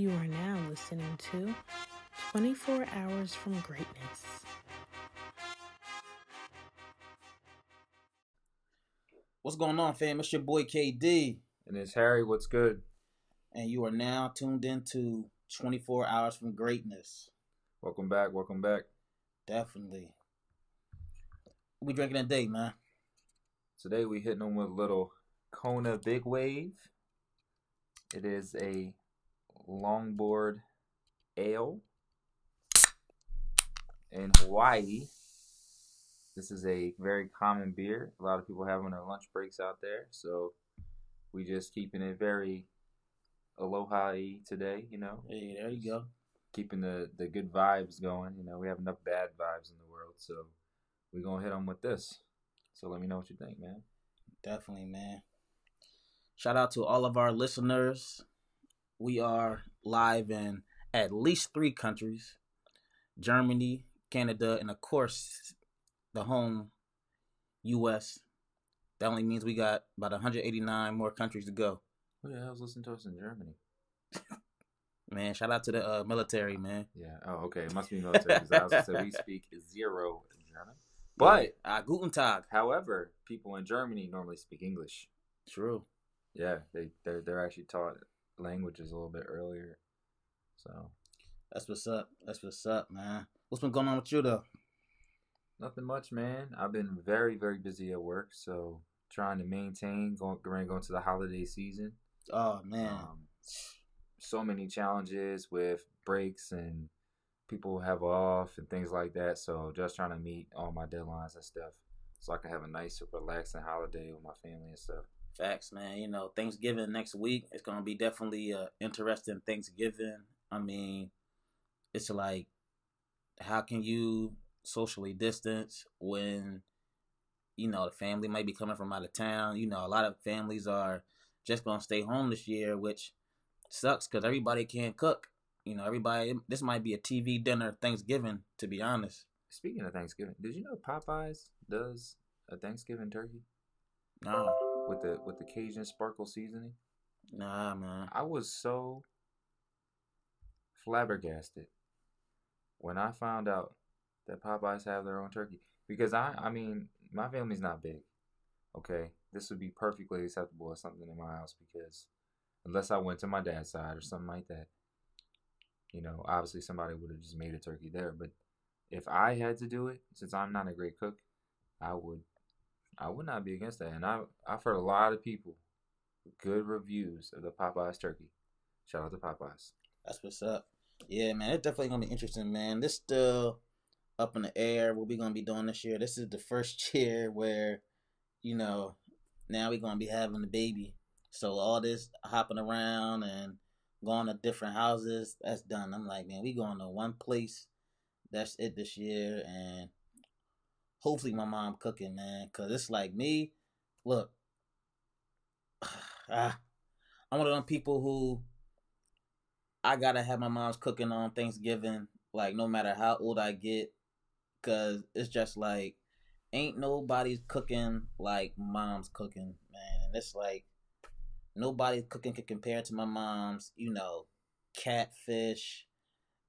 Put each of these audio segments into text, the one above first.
You are now listening to 24 Hours from Greatness. What's going on, fam? It's your boy KD, And it's Harry, what's good? and you are now tuned into 24 Hours from Greatness. Welcome back, welcome back. Definitely. What we drinking today, man? Today we hitting them with a little Kona Big Wave. It is a longboard ale in Hawaii. This is a very common beer. A lot of people having their lunch breaks out there, so we just keeping it very aloha today, you know. Hey, there you go. keeping the the good vibes going. You know, we have enough bad vibes in the world, so we're gonna hit them with this. So let me know what you think, man. Definitely, man. Shout out to all of our listeners. We are live in at least three countries Germany, Canada, and of course, the home, US. That only means we got about 189 more countries to go. Who the hell's listening to us in Germany? Man, shout out to the uh, military, man. Yeah. Oh, okay. It must be military because I was gonna say we speak zero in German. But uh, Guten Tag. however, people in Germany normally speak English. True. Yeah, they they're they're actually taught languages a little bit earlier. So That's what's up. That's what's up, man. What's been going on with you, though? Nothing much, man. I've been very, very busy at work, so trying to maintain going going going to the holiday season. Oh, man. Um, so many challenges with breaks and people have off and things like that. So just trying to meet all my deadlines and stuff, so I can have a nice, relaxing holiday with my family and stuff. Facts, man. You know, Thanksgiving next week. It's gonna be definitely uh interesting Thanksgiving. I mean, it's like, how can you socially distance when, you know, the family might be coming from out of town. You know, a lot of families are just gonna stay home this year, which sucks because everybody can't cook. You know, everybody. This might be a TV dinner Thanksgiving, to be honest. Speaking of Thanksgiving, did you know Popeyes does a Thanksgiving turkey Nah, with the with the Cajun sparkle seasoning? nah, man. I was so flabbergasted when I found out that Popeyes have their own turkey. Because I, I mean, my family's not big. Okay, this would be perfectly acceptable as something in my house because unless I went to my dad's side or something like that, you know, obviously somebody would have just made a turkey there. But if I had to do it, since I'm not a great cook, I would, I would not be against that. And I, I've heard a lot of people good reviews of the Popeyes turkey. Shout out to Popeyes. That's what's up. Yeah, man, it's definitely gonna be interesting, man. This still up in the air. What we gonna be doing this year? This is the first year where, you know, now we're gonna be having the baby. So all this hopping around and going to different houses, that's done. I'm like, man, we going to one place. That's it this year, and hopefully my mom cooking, man, cause it's like me. Look, ah, I'm one of them people who I gotta have my mom's cooking on Thanksgiving, like no matter how old I get, cause it's just like ain't nobody's cooking like mom's cooking, man. And it's like nobody's cooking can compare to my mom's, you know, catfish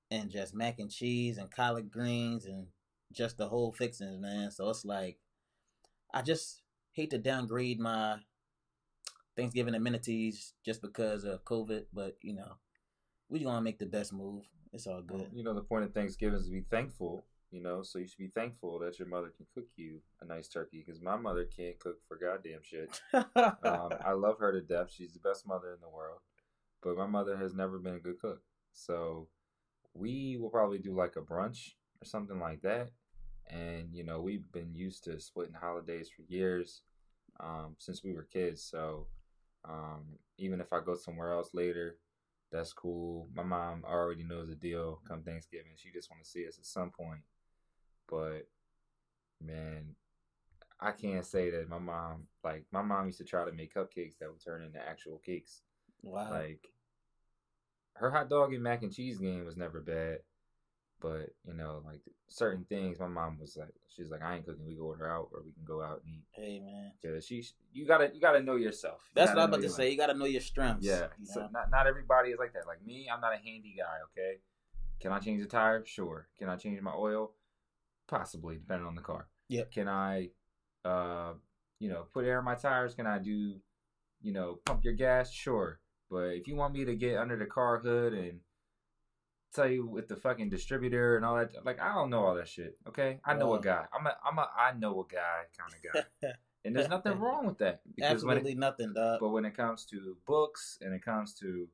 and just mac and cheese and collard greens and just the whole fixings, man. So it's like I just hate to downgrade my Thanksgiving amenities just because of COVID, but you know, we gonna make the best move. It's all good. You know, the point of Thanksgiving is to be thankful, you know, so you should be thankful that your mother can cook you a nice turkey because my mother can't cook for goddamn shit. Um, I love her to death. She's the best mother in the world, but my mother has never been a good cook. So we will probably do like a brunch or something like that. And, you know, we've been used to splitting holidays for years um, since we were kids. So um, even if I go somewhere else later, that's cool. My mom already knows the deal come Thanksgiving. She just want to see us at some point. But man, I can't say that my mom like my mom used to try to make cupcakes that would turn into actual cakes. wow. Like her hot dog and mac and cheese game was never bad, But you know, like certain things, my mom was like, she's like, I ain't cooking. We can order out, or we can go out and eat. Hey man, Yeah, she, you gotta, you gotta know yourself. You that's what I'm about to say. You got to know your strengths. yeah. you So not not everybody is like that. Like me, I'm not a handy guy. Okay. Can I change the tire? Sure. Can I change my oil? Possibly, depending on the car. Yeah. Can I, uh, you know, put air in my tires? Can I do, you know, pump your gas? Sure. But if you want me to get under the car hood and tell you with the fucking distributor and all that, like I don't know all that shit. Okay. I know a guy. I'm a I'm a I know a guy kind of guy. And there's nothing wrong with that when it, Absolutely nothing, dog. but when it comes to books and it comes to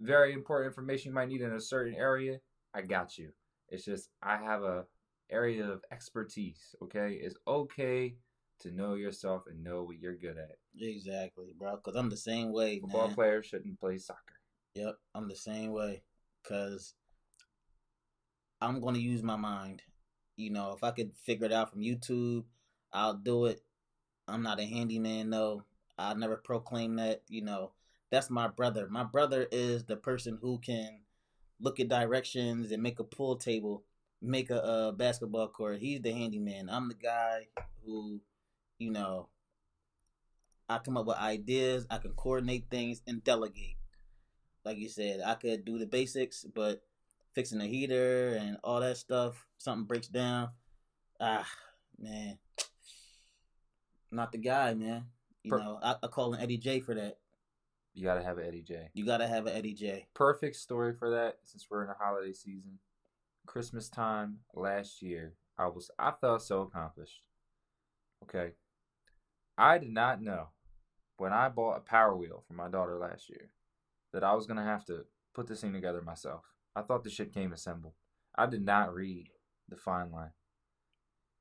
very important information you might need in a certain area, I got you. It's just I have a area of expertise. Okay, it's okay to know yourself and know what you're good at. Exactly, bro. Because I'm the same way, Football man. players shouldn't play soccer. Yep, I'm the same way. Cause I'm gonna use my mind. You know, if I could figure it out from YouTube, I'll do it. I'm not a handyman though. I never proclaim that. You know, that's my brother. My brother is the person who can look at directions and make a pool table, make a, uh basketball court. He's the handyman. I'm the guy who, you know, I come up with ideas. I can coordinate things and delegate like you said, I could do the basics, but fixing the heater and all that stuff, something breaks down. Ah, man, not the guy, man. You Per- know, I, I call an Eddie J for that. You gotta have an Eddie J. You gotta have an Eddie J. Perfect story for that. Since we're in the holiday season, Christmas time last year, I was I felt so accomplished. Okay, I did not know when I bought a Power Wheel for my daughter last year that I was gonna have to put this thing together myself. I thought the shit came assembled. I did not read the fine line.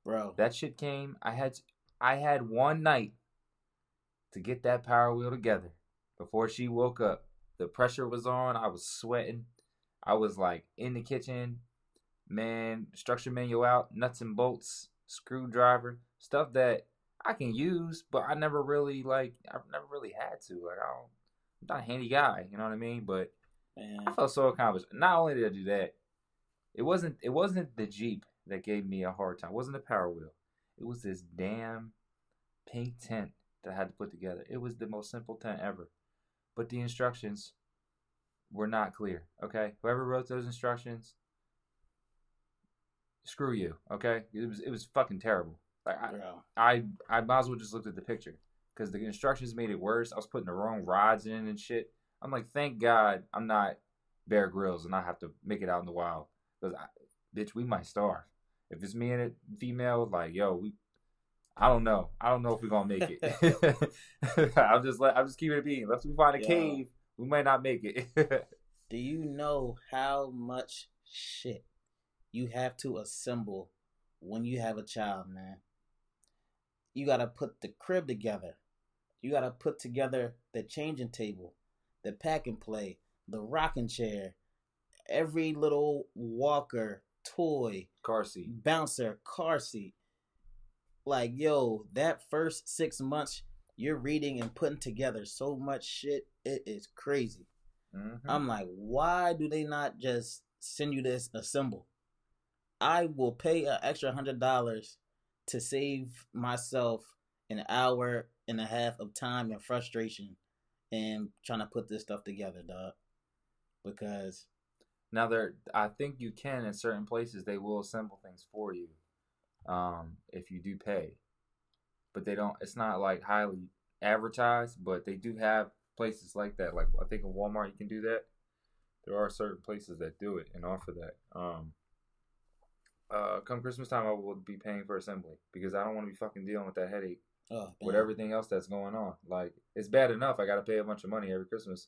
Bro, That shit came. I had I had one night to get that Power Wheel together before she woke up. The pressure was on. I was sweating. I was like in the kitchen, man. Structure manual out, nuts and bolts, screwdriver, stuff that I can use, but I never really like. I've never really had to. Like I don't. Not a handy guy. You know what I mean? But man. I felt so accomplished. Not only did I do that, it wasn't it wasn't the Jeep that gave me a hard time. It wasn't the power wheel. It was this damn pink tent that I had to put together. It was the most simple tent ever. But the instructions were not clear. Okay? Whoever wrote those instructions, screw you. Okay? It was it was fucking terrible. Like I, I I might as well just looked at the picture because the instructions made it worse. I was putting the wrong rods in and shit. I'm like, thank God I'm not Bear Grylls and I have to make it out in the wild because bitch, we might starve. If it's me and a female, like yo, we. I don't know. I don't know if we're gonna make it. I'm just let. I'm just keeping it being. Unless we find a Yo. cave, we might not make it. do you know how much shit you have to assemble when you have a child, man? You gotta put the crib together. You gotta put together the changing table, the pack and play, the rocking chair, every little walker, toy, Car seat. bouncer, car seat. Like, yo, that first six months, you're reading and putting together so much shit. It is crazy. Mhm. I'm like, why do they not just send you this assemble? I will pay an extra hundred dollars to save myself an hour and a half of time and frustration and trying to put this stuff together, dog. Because Now there, I think you can in certain places. They will assemble things for you, um, if you do pay. But they don't. It's not like highly advertised, but they do have places like that. Like I think in Walmart you can do that. There are certain places that do it and offer that. Um, uh, come Christmas time, I will be paying for assembly because I don't want to be fucking dealing with that headache oh, with everything else that's going on. Like it's bad enough I got to pay a bunch of money every Christmas,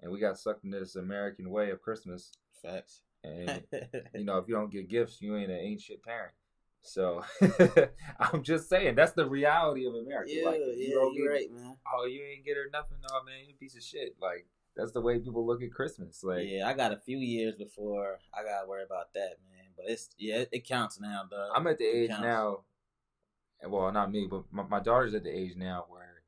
and we got sucked into this American way of Christmas. facts. And you know, if you don't get gifts, you ain't an ain't shit parent. So I'm just saying that's the reality of America. yeah, like, yeah, you you're get- right, man. Oh, you ain't get her nothing. Oh man, you a piece of shit. Like that's the way people look at Christmas. Like yeah, I got a few years before I gotta worry about that, man. But it's yeah, it, it counts now, dog. I'm at the It age counts. now. Well, not me, but my, my daughter's at the age now where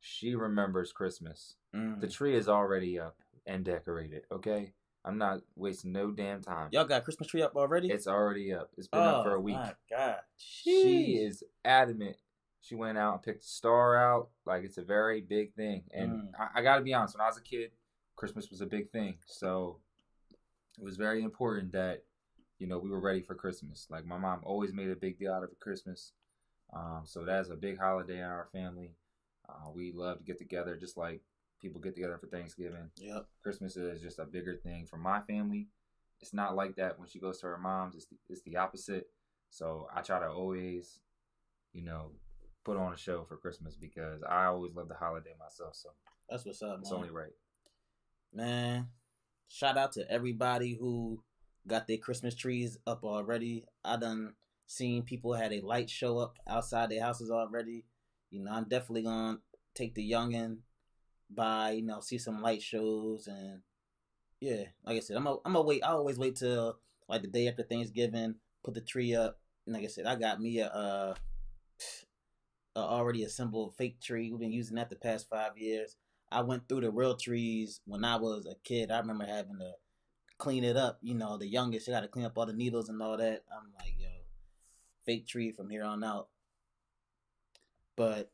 she remembers Christmas. Mm. The tree is already up and decorated. Okay, I'm not wasting no damn time. Y'all got Christmas tree up already? It's already up. It's been oh, up for a week. my God. She is adamant. She went out and picked a star out. Like it's a very big thing. And Mm. I, I got to be honest. When I was a kid, Christmas was a big thing. So it was very important that you know we were ready for Christmas. Like my mom always made a big deal out of Christmas. Um, so that's a big holiday in our family. Uh, we love to get together, just like people get together for Thanksgiving. Yep. Christmas is just a bigger thing for my family. It's not like that when she goes to her mom's. It's the, it's the opposite. So I try to always, you know, put on a show for Christmas because I always love the holiday myself. So That's what's up, it's man. only right. Man, shout out to everybody who got their Christmas trees up already. I done seen people had a light show up outside their houses already. You know, I'm definitely gonna take the youngin by, you know, see some light shows and yeah, like I said, I'm gonna I'm gonna wait. I always wait till like the day after Thanksgiving, put the tree up. And like I said, I got me a uh, a already assembled fake tree. We've been using that the past five years. I went through the real trees when I was a kid. I remember having to clean it up. You know, the youngest, you got to clean up all the needles and all that. I'm like, fake tree from here on out. But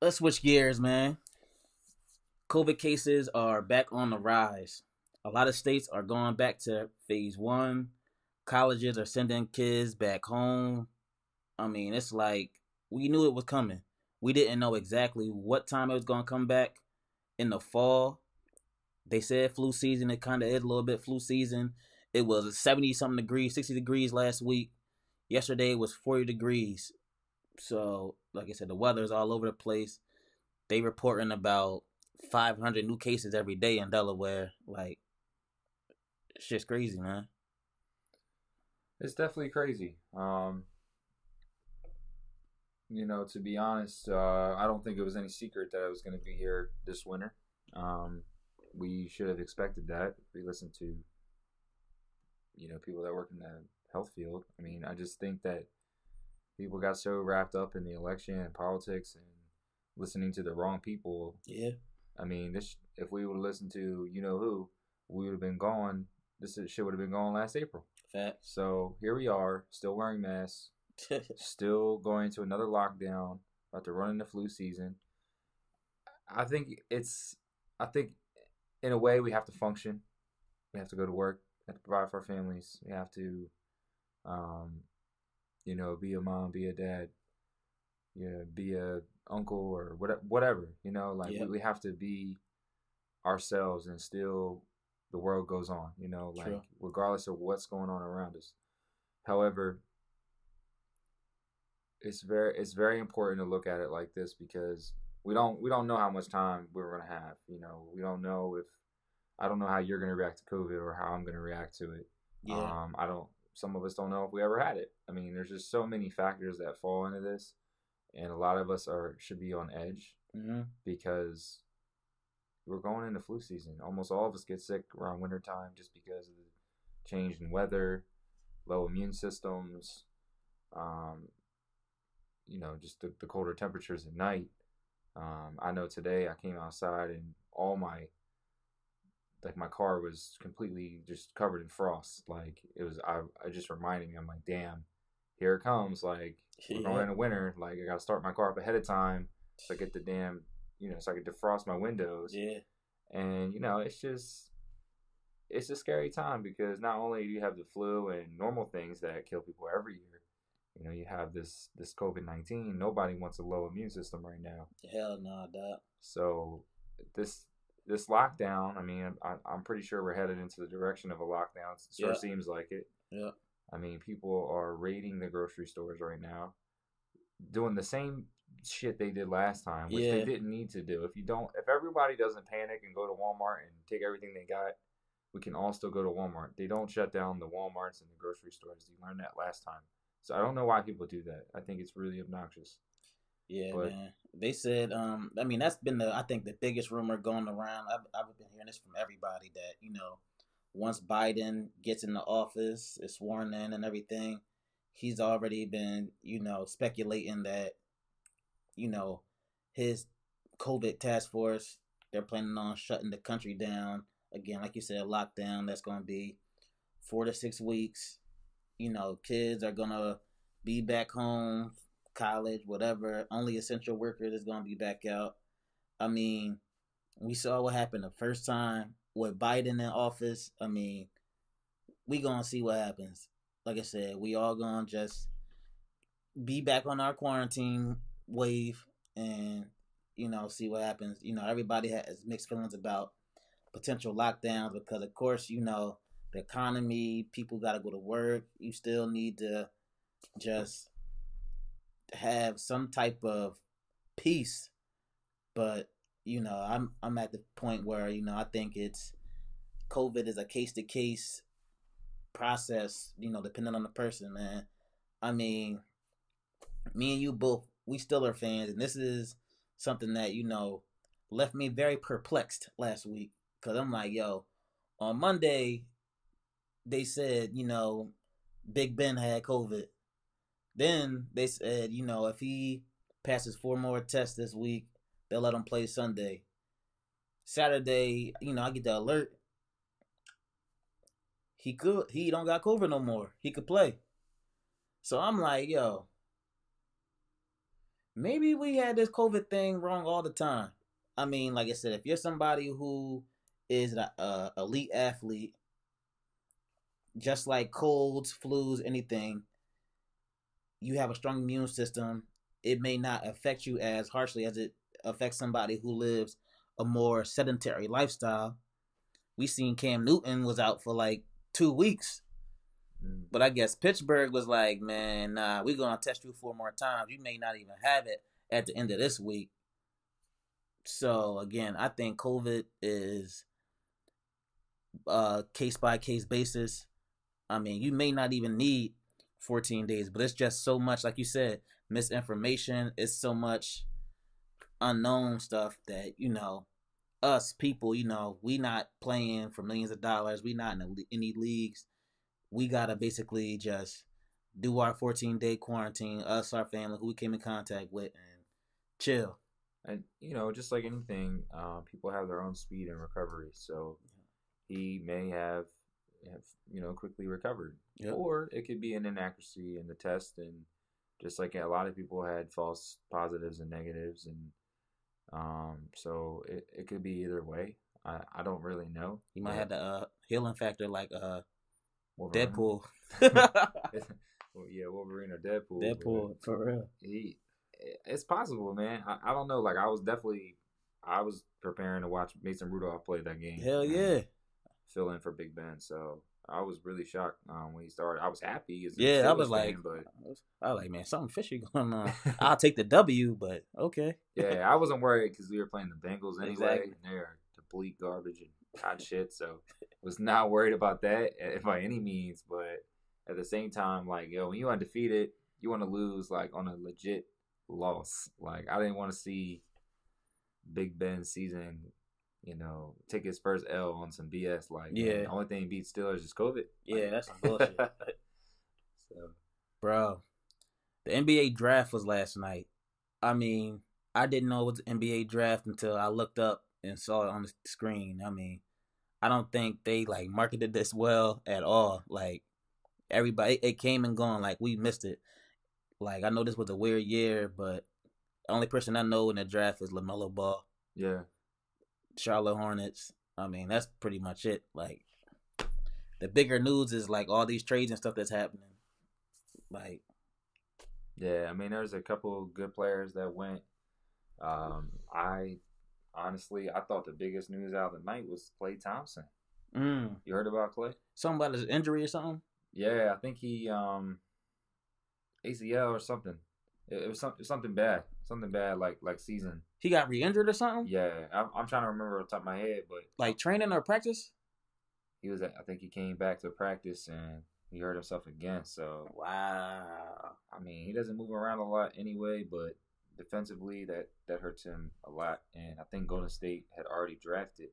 let's switch gears, man. COVID cases are back on the rise. A lot of states are going back to phase one. Colleges are sending kids back home. I mean, it's like we knew it was coming. We didn't know exactly what time it was going to come back in the fall. They said flu season. It kind of is a little bit flu season. It was 70 something degrees, 60 degrees last week. Yesterday it was 40 degrees. So, like I said, the weather is all over the place. They reporting about 500 new cases every day in Delaware. Like, it's just crazy, man. It's definitely crazy. Um, you know, to be honest, uh, I don't think it was any secret that I was going to be here this winter. Um, we should have expected that if we listened to, you know, people that work in the health field. I mean, I just think that people got so wrapped up in the election and politics and listening to the wrong people. Yeah. I mean, this if we would have listened to you know who, we would have been gone. This shit would have been gone last April. Facts. So here we are, still wearing masks, still going to another lockdown, about to run into flu season. I think it's, I think, in a way, we have to function. We have to go to work. Have to provide for our families. We have to, um, you know, be a mom, be a dad, yeah, be a uncle or whatever. Whatever you know, like Yeah. we, we have to be ourselves and still the world goes on. You know, like True. regardless of what's going on around us. However, it's very it's very important to look at it like this because we don't we don't know how much time we're gonna have. You know, we don't know if I don't know how you're gonna react to COVID or how I'm gonna react to it. yeah. Um, I don't. Some of us don't know if we ever had it. I mean, there's just so many factors that fall into this, and a lot of us are should be on edge hmm because we're going into flu season. Almost all of us get sick around wintertime just because of the change in weather, low immune systems, um, you know, just the, the colder temperatures at night. Um, I know today I came outside and all my like my car was completely just covered in frost. Like it was, I, I just reminded me. I'm like, damn, here it comes. Like we're going into winter. Like I got to start my car up ahead of time so I get the damn, you know, so I can defrost my windows. Yeah. And you know, it's just, it's a scary time because not only do you have the flu and normal things that kill people every year, you know, you have this this COVID nineteen. Nobody wants a low immune system right now. Hell no, dog. So this this lockdown, I mean, I, I'm pretty sure we're headed into the direction of a lockdown. It sure Yeah. seems like it. Yeah. I mean, people are raiding the grocery stores right now, doing the same shit they did last time, which Yeah. they didn't need to do. If you don't, if everybody doesn't panic and go to Walmart and take everything they got, we can all still go to Walmart. They don't shut down the WalMarts and the grocery stores. You learned that last time. So I don't know why people do that. I think it's really obnoxious. Yeah, But- man. They said, um, I mean, that's been the, I think, the biggest rumor going around. I've, I've been hearing this from everybody that, you know, once Biden gets in the office, is sworn in and everything, he's already been, you know, speculating that, you know, his COVID task force, they're planning on shutting the country down again, like you said, lockdown. That's gonna be four to six weeks. You know, kids are gonna be back home, college, whatever. Only essential workers is gonna be back out. I mean, we saw what happened the first time with Biden in office. I mean, we gonna see what happens. Like I said, we all gonna just be back on our quarantine wave and you know see what happens. You know, everybody has mixed feelings about potential lockdowns because, of course, you know the economy. People got to go to work. You still need to just have some type of peace. But you know, I'm I'm at the point where you know I think it's COVID is a case to case process. You know, depending on the person, man. I mean, me and you both, we still are fans, and this is something that you know left me very perplexed last week because I'm like, yo, on Monday they said, you know, Big Ben had COVID. Then they said, you know, if he passes four more tests this week, they'll let him play Sunday. Saturday, you know, I get the alert. He could he don't got COVID no more. He could play. So I'm like, yo, maybe we had this COVID thing wrong all the time. I mean, like I said, if you're somebody who is an uh, elite athlete, just like colds, flus, anything, you have a strong immune system. It may not affect you as harshly as it affects somebody who lives a more sedentary lifestyle. We seen Cam Newton was out for like two weeks. Mm. But I guess Pittsburgh was like, man, nah, we're gonna test you four more times. You may not even have it at the end of this week. So again, I think COVID is a case by case basis. I mean, you may not even need 14 days, but it's just so much, like you said, misinformation. It's so much unknown stuff that you know us people. You know, we not playing for millions of dollars. We not in any leagues. We gotta basically just do our 14 day quarantine. Us, our family, who we came in contact with, and chill. And you know, just like anything, uh, people have their own speed and recovery. So he may have, have you know, quickly recovered, yep. or it could be an inaccuracy in the test, and just like a lot of people had false positives and negatives, and um, so it, it could be either way. I, I don't really know. You might have the uh, healing factor like uh, Wolverine. Deadpool. well, yeah, Wolverine or Deadpool. Deadpool for real. He, it's possible, man. I, I don't know. Like I was definitely, I was preparing to watch Mason Rudolph play that game. Hell yeah. Fill in for Big Ben, so I was really shocked um, when he started. I was happy. yeah, I was like, but I was, like, man, something fishy going on. I'll take the W, but okay. yeah, I wasn't worried because we were playing the Bengals anyway, exactly. and they're complete garbage and hot shit. So was not worried about that by any means. But at the same time, like yo, when you undefeated, you want to lose like on a legit loss. Like I didn't want to see Big Ben season you know, take his first L on some BS. Like, yeah, man, the only thing beat Steelers is COVID. Yeah, like, that's some bullshit. so, bro, the NBA draft was last night. I mean, I didn't know it was NBA draft until I looked up and saw it on the screen. I mean, I don't think they like marketed this well at all. Like everybody, it came and gone. Like we missed it. Like I know this was a weird year, but the only person I know in the draft is LaMelo Ball. Yeah. Charlotte Hornets. I mean, that's pretty much it. Like the bigger news is like all these trades and stuff that's happening. Like Yeah, I mean there's a couple good players that went. Um I honestly I thought the biggest news out of the night was Klay Thompson. Mm. You heard about Klay? Something about his injury or something? Yeah, I think he um ACL or something. It, it was something something bad something bad like like season. He got re-injured or something. Yeah, I'm, I'm trying to remember off the top of my head, but like training or practice. He was. At, I think he came back to practice and he hurt himself again. So wow. I mean, he doesn't move around a lot anyway, but defensively that that hurts him a lot. And I think Golden State had already drafted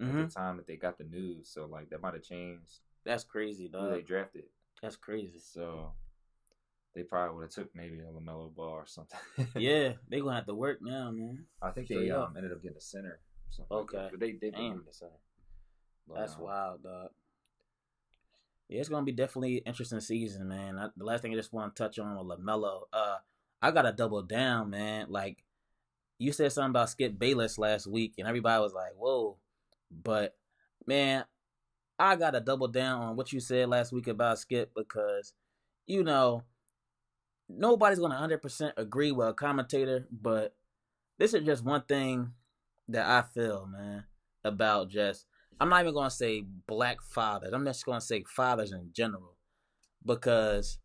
mm-hmm. at the time that they got the news, so like that might have changed. That's crazy, though. Who they drafted. That's crazy. So they probably would have took maybe a LaMelo ball or something. yeah, they gonna have to work now, man. I think they um, ended up getting a center. okay, like but they they the center. But, That's um, wild, dog. Yeah, it's gonna be definitely an interesting season, man. I, the last thing I just want to touch on with Lamelo, uh, I gotta double down, man. Like you said something about Skip Bayless last week, and everybody was like, "Whoa," but man, I gotta double down on what you said last week about Skip because you know nobody's gonna hundred percent agree with a commentator, but this is just one thing that I feel, man, about just I'm not even gonna say black fathers. I'm just gonna say fathers in general. Because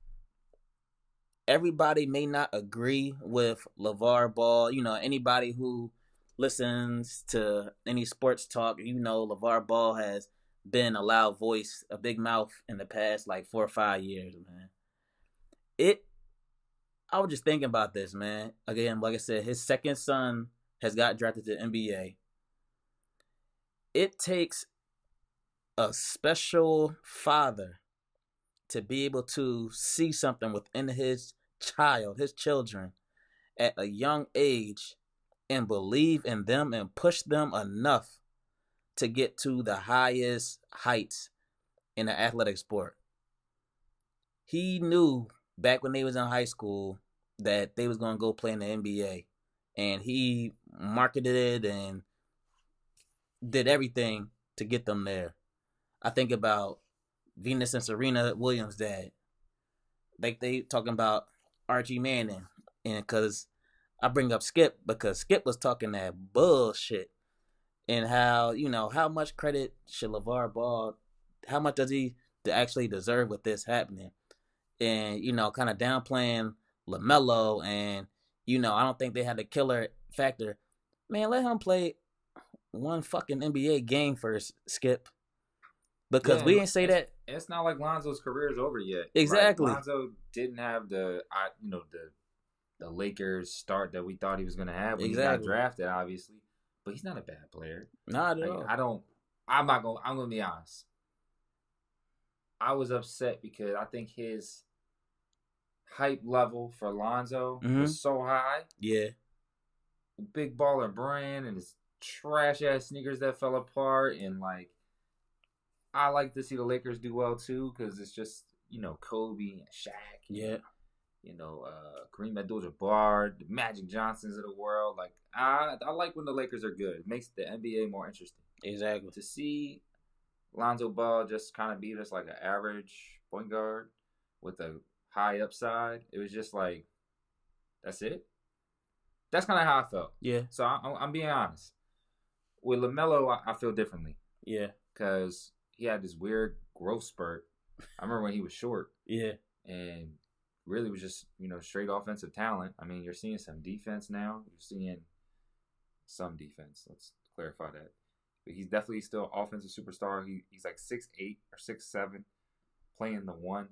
everybody may not agree with LeVar Ball. You know, anybody who listens to any sports talk, you know LeVar Ball has been a loud voice, a big mouth in the past like four or five years, man. It I was just thinking about this, man. Again, like I said, his second son has got drafted to NBA. It takes a special father to be able to see something within his child, his children, at a young age and believe in them and push them enough to get to the highest heights in the athletic sport. He knew back when they was in high school that they was to go play in the NBA and he marketed it and did everything to get them there. I think about Venus and Serena Williams' dad. Like they talking about Archie Manning, and because I bring up Skip because Skip was talking that bullshit, and how you know how much credit should LeVar Ball, how much does he actually deserve with this happening, and you know kind of downplaying Lamelo, and you know I don't think they had the killer factor. Man, let him play one fucking NBA game first, Skip. Because Yeah, we didn't say that. It's not like Lonzo's career is over yet. right? Exactly. Lonzo didn't have the, I, you know, the the Lakers start that we thought he was going to have when he got drafted, obviously. But he's not a bad player. Not at all. I don't. I'm not going. I'm going to be honest. I was upset because I think his hype level for Lonzo Mhm. was so high. yeah, Big baller brand and his trash ass sneakers that fell apart and like. I like to see the Lakers do well too because it's just you know Kobe and Shaq. and, yeah, you know, uh, Kareem Abdul-Jabbar, the Magic Johnsons of the world. Like, I I like when the Lakers are good. It makes the NBA more interesting. exactly. To see Lonzo Ball just kind of be just like an average point guard with a high upside, it was just like, that's it. That's kind of how I felt. Yeah, So I, I'm- I'm being honest. With Lamelo, I, I feel differently yeah, because he had this weird growth spurt. I remember when he was short yeah, and really was just you know straight offensive talent. I mean, you're seeing some defense now. You're seeing some defense. Let's clarify that. But he's definitely still offensive superstar. He he's like six eight or six seven, playing the one.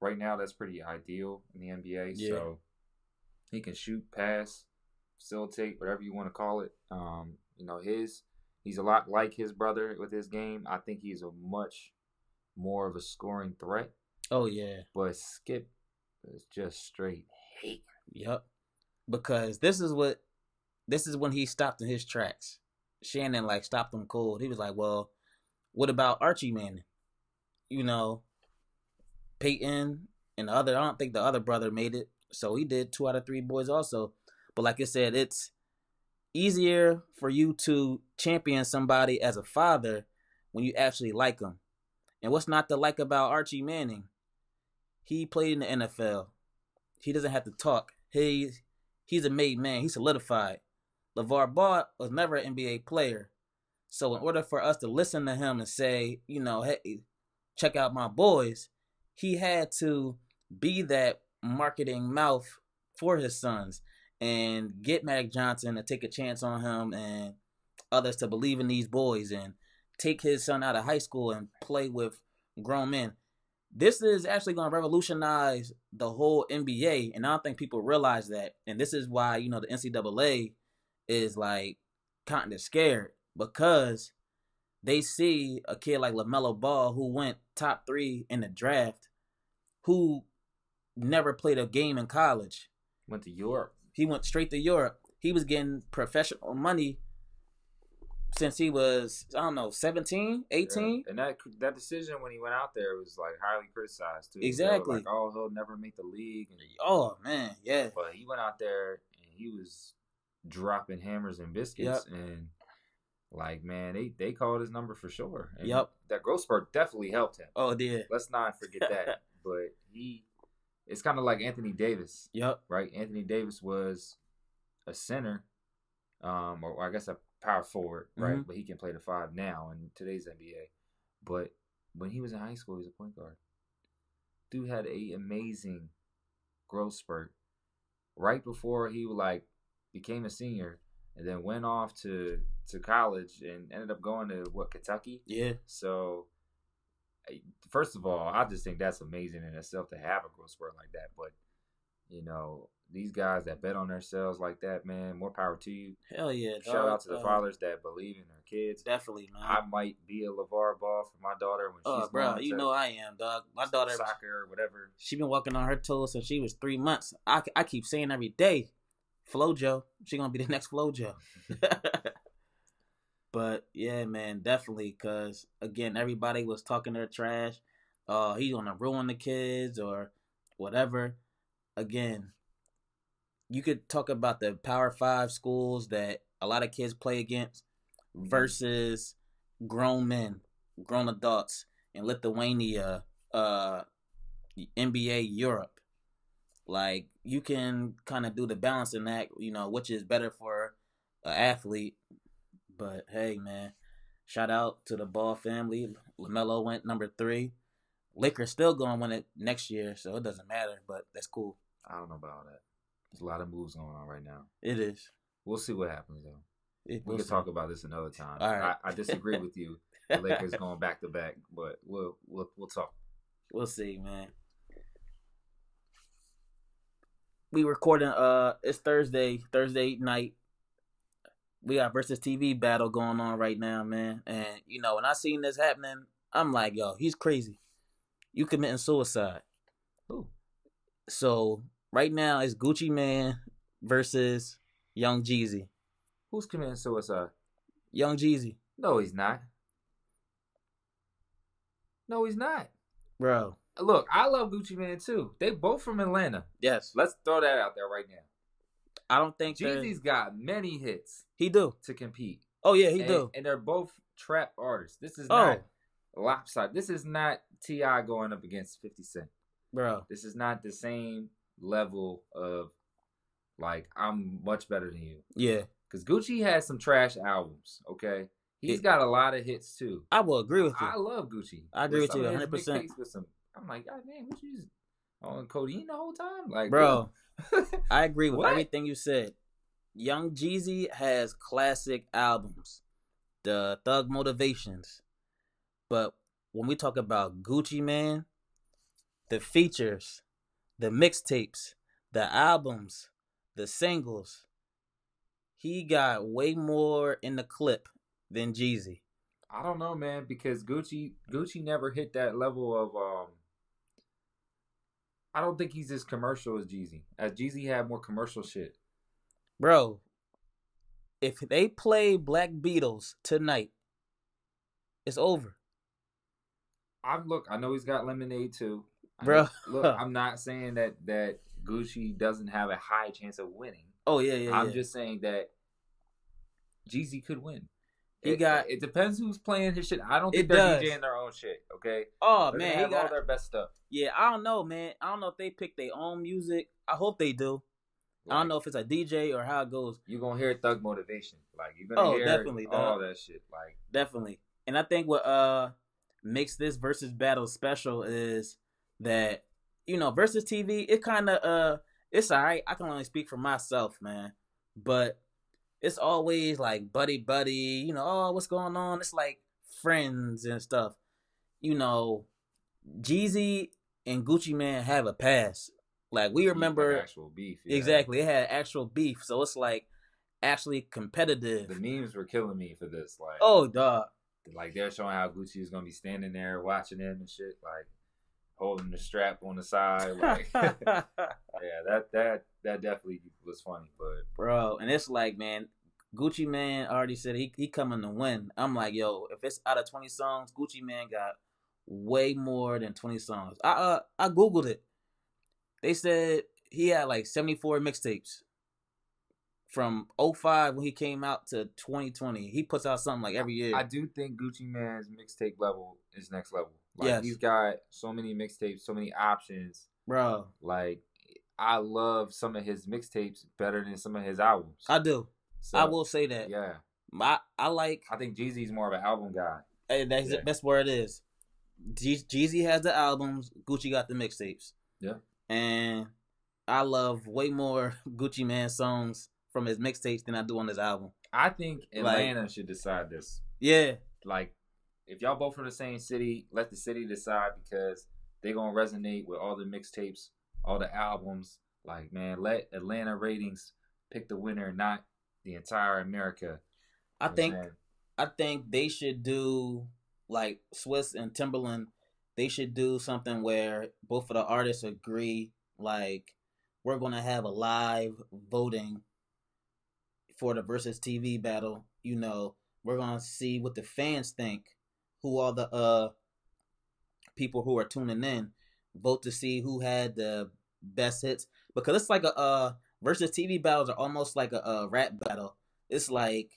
Right now, that's pretty ideal in the NBA. Yeah. So he can shoot, pass, facilitate, whatever you want to call it. Um, you know, his he's a lot like his brother with his game. I think he's a much more of a scoring threat. oh yeah, But Skip is just straight hate. yep. Because this is what, this is when he stopped in his tracks. Shannon like stopped him cold. He was like, "Well, what about Archie Manning? You know, Peyton and the other. I don't think the other brother made it, so he did two out of three boys also. But like I said, it's easier for you to champion somebody as a father when you actually like them. And what's not to like about Archie Manning? He played in the NFL. He doesn't have to talk. He he's a made man. He's solidified. LeVar Ball was never an NBA player. So in order for us to listen to him and say, you know, hey, check out my boys, he had to be that marketing mouth for his sons and get Magic Johnson to take a chance on him and others to believe in these boys and take his son out of high school and play with grown men. This is actually going to revolutionize the whole NBA, and I don't think people realize that. And this is why you know the NCAA is like kind of scared because they see a kid like LaMelo Ball who went top three in the draft, who never played a game in college. Went to Europe. He went straight to Europe. He was getting professional money since he was I don't know 17, 18. Yeah. And that that decision when he went out there was like highly criticized too. Exactly. Like, oh, he'll never make the league. And, Oh man, yeah, but he went out there and he was dropping hammers and biscuits and like man, they they called his number for sure. And Yep. That growth spurt definitely helped him. oh dear, Let's not forget that. but he, it's kind of like Anthony Davis, yep, right? Anthony Davis was a center, um, or I guess a power forward, right? Mhm. But he can play the five now in today's NBA. But when he was in high school, he was a point guard. Dude had a amazing growth spurt right before he like became a senior, and then went off to to college and ended up going to what Kentucky. yeah, So, first of all, I just think that's amazing in itself to have a growth spurt like that. But you know, these guys that bet on themselves like that, man, more power to you. hell yeah. Shout dog. out to the fathers that believe in their kids. Definitely, man. I might be a Levar Ball for my daughter when oh, she's bro, you know I am, dog. My daughter, soccer or whatever. she been walking on her toes since she was three months. I, I keep saying every day, Flojo, she gonna be the next Flojo. but yeah, man, definitely, cause again, everybody was talking their trash. Uh, he's gonna ruin the kids or whatever. Again, you could talk about the Power Five schools that a lot of kids play against versus grown men, grown adults in Lithuania, uh, NBA Europe. Like you can kind of do the balancing act, you know, which is better for an athlete. But hey, man, shout out to the Ball family. Lamelo went number three. Lakers still going to win it next year, so it doesn't matter. But that's cool. I don't know about all that. There's a lot of moves going on right now. It is. We'll see what happens though. It, We we'll can talk about this another time. Right. I, I disagree with you. The Lakers going back to back, but we'll we'll we'll talk. We'll see, man. We recording uh it's Thursday, Thursday night. We got Verzuz TV battle going on right now, man. And you know, when I seen this happening, I'm like, yo, he's crazy. You committing suicide. Ooh. So right now it's Gucci Mane versus Young Jeezy. Who's committing suicide? Young Jeezy. No, he's not. No, he's not. Bro. Look, I love Gucci Mane too. They both from Atlanta. Yes. Let's throw that out there right now. I don't think Jeezy's got many hits he do. to compete. Oh yeah, he and, do. And they're both trap artists. This is Oh. not lopsided. This is not T.I. going up against 50 Cent. Bro. This is not the same level of, like, I'm much better than you. Yeah. Because Gucci has some trash albums, okay? He's It- got a lot of hits too. I will agree with you. I love Gucci. I agree with some you of 100%. With some, I'm like, God you just on codeine the whole time? Like, Bro, what? I agree with What? everything you said. Young Jeezy has classic albums, the Thug Motivations. But when we talk about Gucci Mane, the features, the mixtapes, the albums, the singles, he got way more in the clip than Jeezy. I don't know, man, because Gucci Gucci never hit that level of um I don't think he's as commercial as Jeezy. As Jeezy had more commercial shit. Bro, if they play Black Beatles tonight, it's over. I'm look, I know he's got lemonade too. I Bro. know- look, I'm not saying that that Gucci doesn't have a high chance of winning. Oh yeah, yeah, I'm yeah. just saying that Jeezy could win. He it, got- it depends who's playing his shit. I don't think they're does. DJing their own shit, okay? oh They're man, he have all their best stuff. Yeah, I don't know, man. I don't know if they pick their own music. I hope they do. I don't know if it's a DJ or how it goes. You're gonna hear thug motivation. Like you're gonna Oh, hear definitely, all dog. that shit. Like Definitely. And I think what uh makes this Verzuz battle special is that you know Verzuz TV it kind of uh it's alright. I can only speak for myself, man. But it's always like buddy buddy. You know, oh what's going on? It's like friends and stuff. You know, Jeezy and Gucci Mane have a past. Like we remember actual beef. yeah. Exactly. It had actual beef. So it's like actually competitive. The memes were killing me for this. Like Oh, dog. like they're showing how Gucci is gonna be standing there watching him and shit, like holding the strap on the side. Like yeah, that that that definitely was funny. But Bro, and it's like, man, Gucci Mane already said he he coming to win. I'm like, yo, if it's out of 20 songs, Gucci Mane got way more than 20 songs. I uh I googled it. They said he had like 74 mixtapes from 05 when he came out to 2020. He puts out something like every year. I do think Gucci Mane's mixtape level is next level. Like Yes. he's got so many mixtapes, so many options. Bro, Like I love some of his mixtapes better than some of his albums. I do. So, I will say that. Yeah, I I like I think Jeezy's more of an album guy. Hey, that's Yeah. that's where it is. Jeezy has the albums. Gucci got the mixtapes. Yeah. and I love way more Gucci Mane songs from his mixtapes than I do on his album. I think Like- Atlanta should decide this. Yeah, Like, if y'all both from the same city, let the city decide because they're gonna resonate with all the mixtapes, all the albums. Like, man, let Atlanta ratings pick the winner, not the entire America. I You know what I'm think saying? I think they should do like Swizz and Timbaland. They should do something where both of the artists agree, like we're gonna have a live voting for the Verzuz TV battle. You know, we're gonna see what the fans think, who are the uh people who are tuning in, vote to see who had the best hits because it's like a uh Verzuz TV battles are almost like a, a rap battle. It's like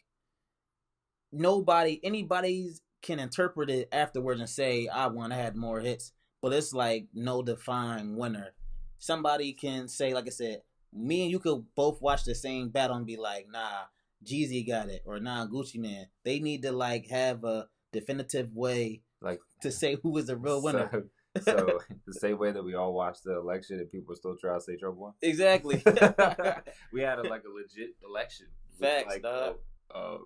nobody anybody's can interpret it afterwards and say I won, I had more hits, but it's like no defined winner. Somebody can say, like I said, me and you could both watch the same battle and be like, nah, Jeezy got it, or nah, Gucci Mane. They need to like have a definitive way Like to say who is the real winner. So, so the same way that we all watched the election and people still try to say Trump won. exactly. we had a, like a legit election. Facts, like, dog. Uh, uh,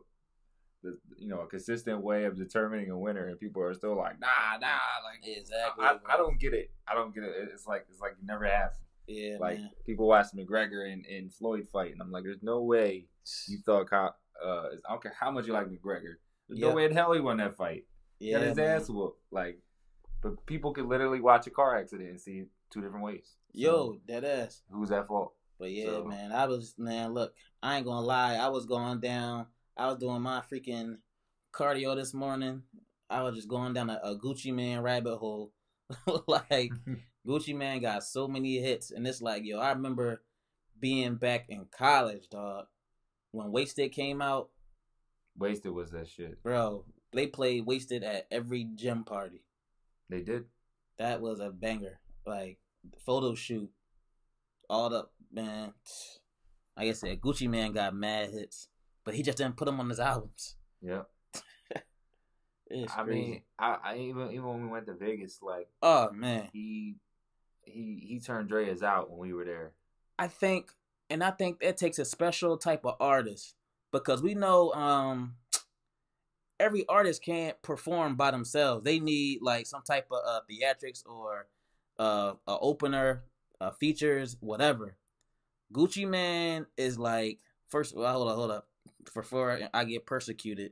the, you know, a consistent way of determining a winner, and people are still like, nah, nah, like exactly. I, I, I don't get it. I don't get it. It's like it's like it never have. Yeah, like man. people watched McGregor and, and Floyd fight, and I'm like, there's no way you thought. Uh, I don't care how much you like McGregor. Yeah. no way in hell he won that fight. Yeah, got his man. ass whooped. Like, but people could literally watch a car accident and see two different ways. So, Yo, that ass. who's at fault? But yeah, So- man, I was man. Look, I ain't gonna lie. I was going down. I was doing my freaking cardio this morning. I was just going down a, a Gucci Mane rabbit hole. like Gucci Mane got so many hits, and it's like, yo, I remember being back in college, dog. When Wasted came out, Wasted was that shit. bro, they played Wasted at every gym party. They did. That was a banger. Like photo shoot, all the man. Like I said, Gucci Mane got mad hits, but he just didn't put them on his albums. Yeah. It's I crazy. mean, I, I even even when we went to Vegas, like oh man, he he he turned Drai's out when we were there. I think, and I think that takes a special type of artist because we know um every artist can't perform by themselves. They need like some type of uh, theatrics or uh, a opener, uh, features, whatever. Gucci Mane is like first. Well, hold up, hold up. Before I get persecuted,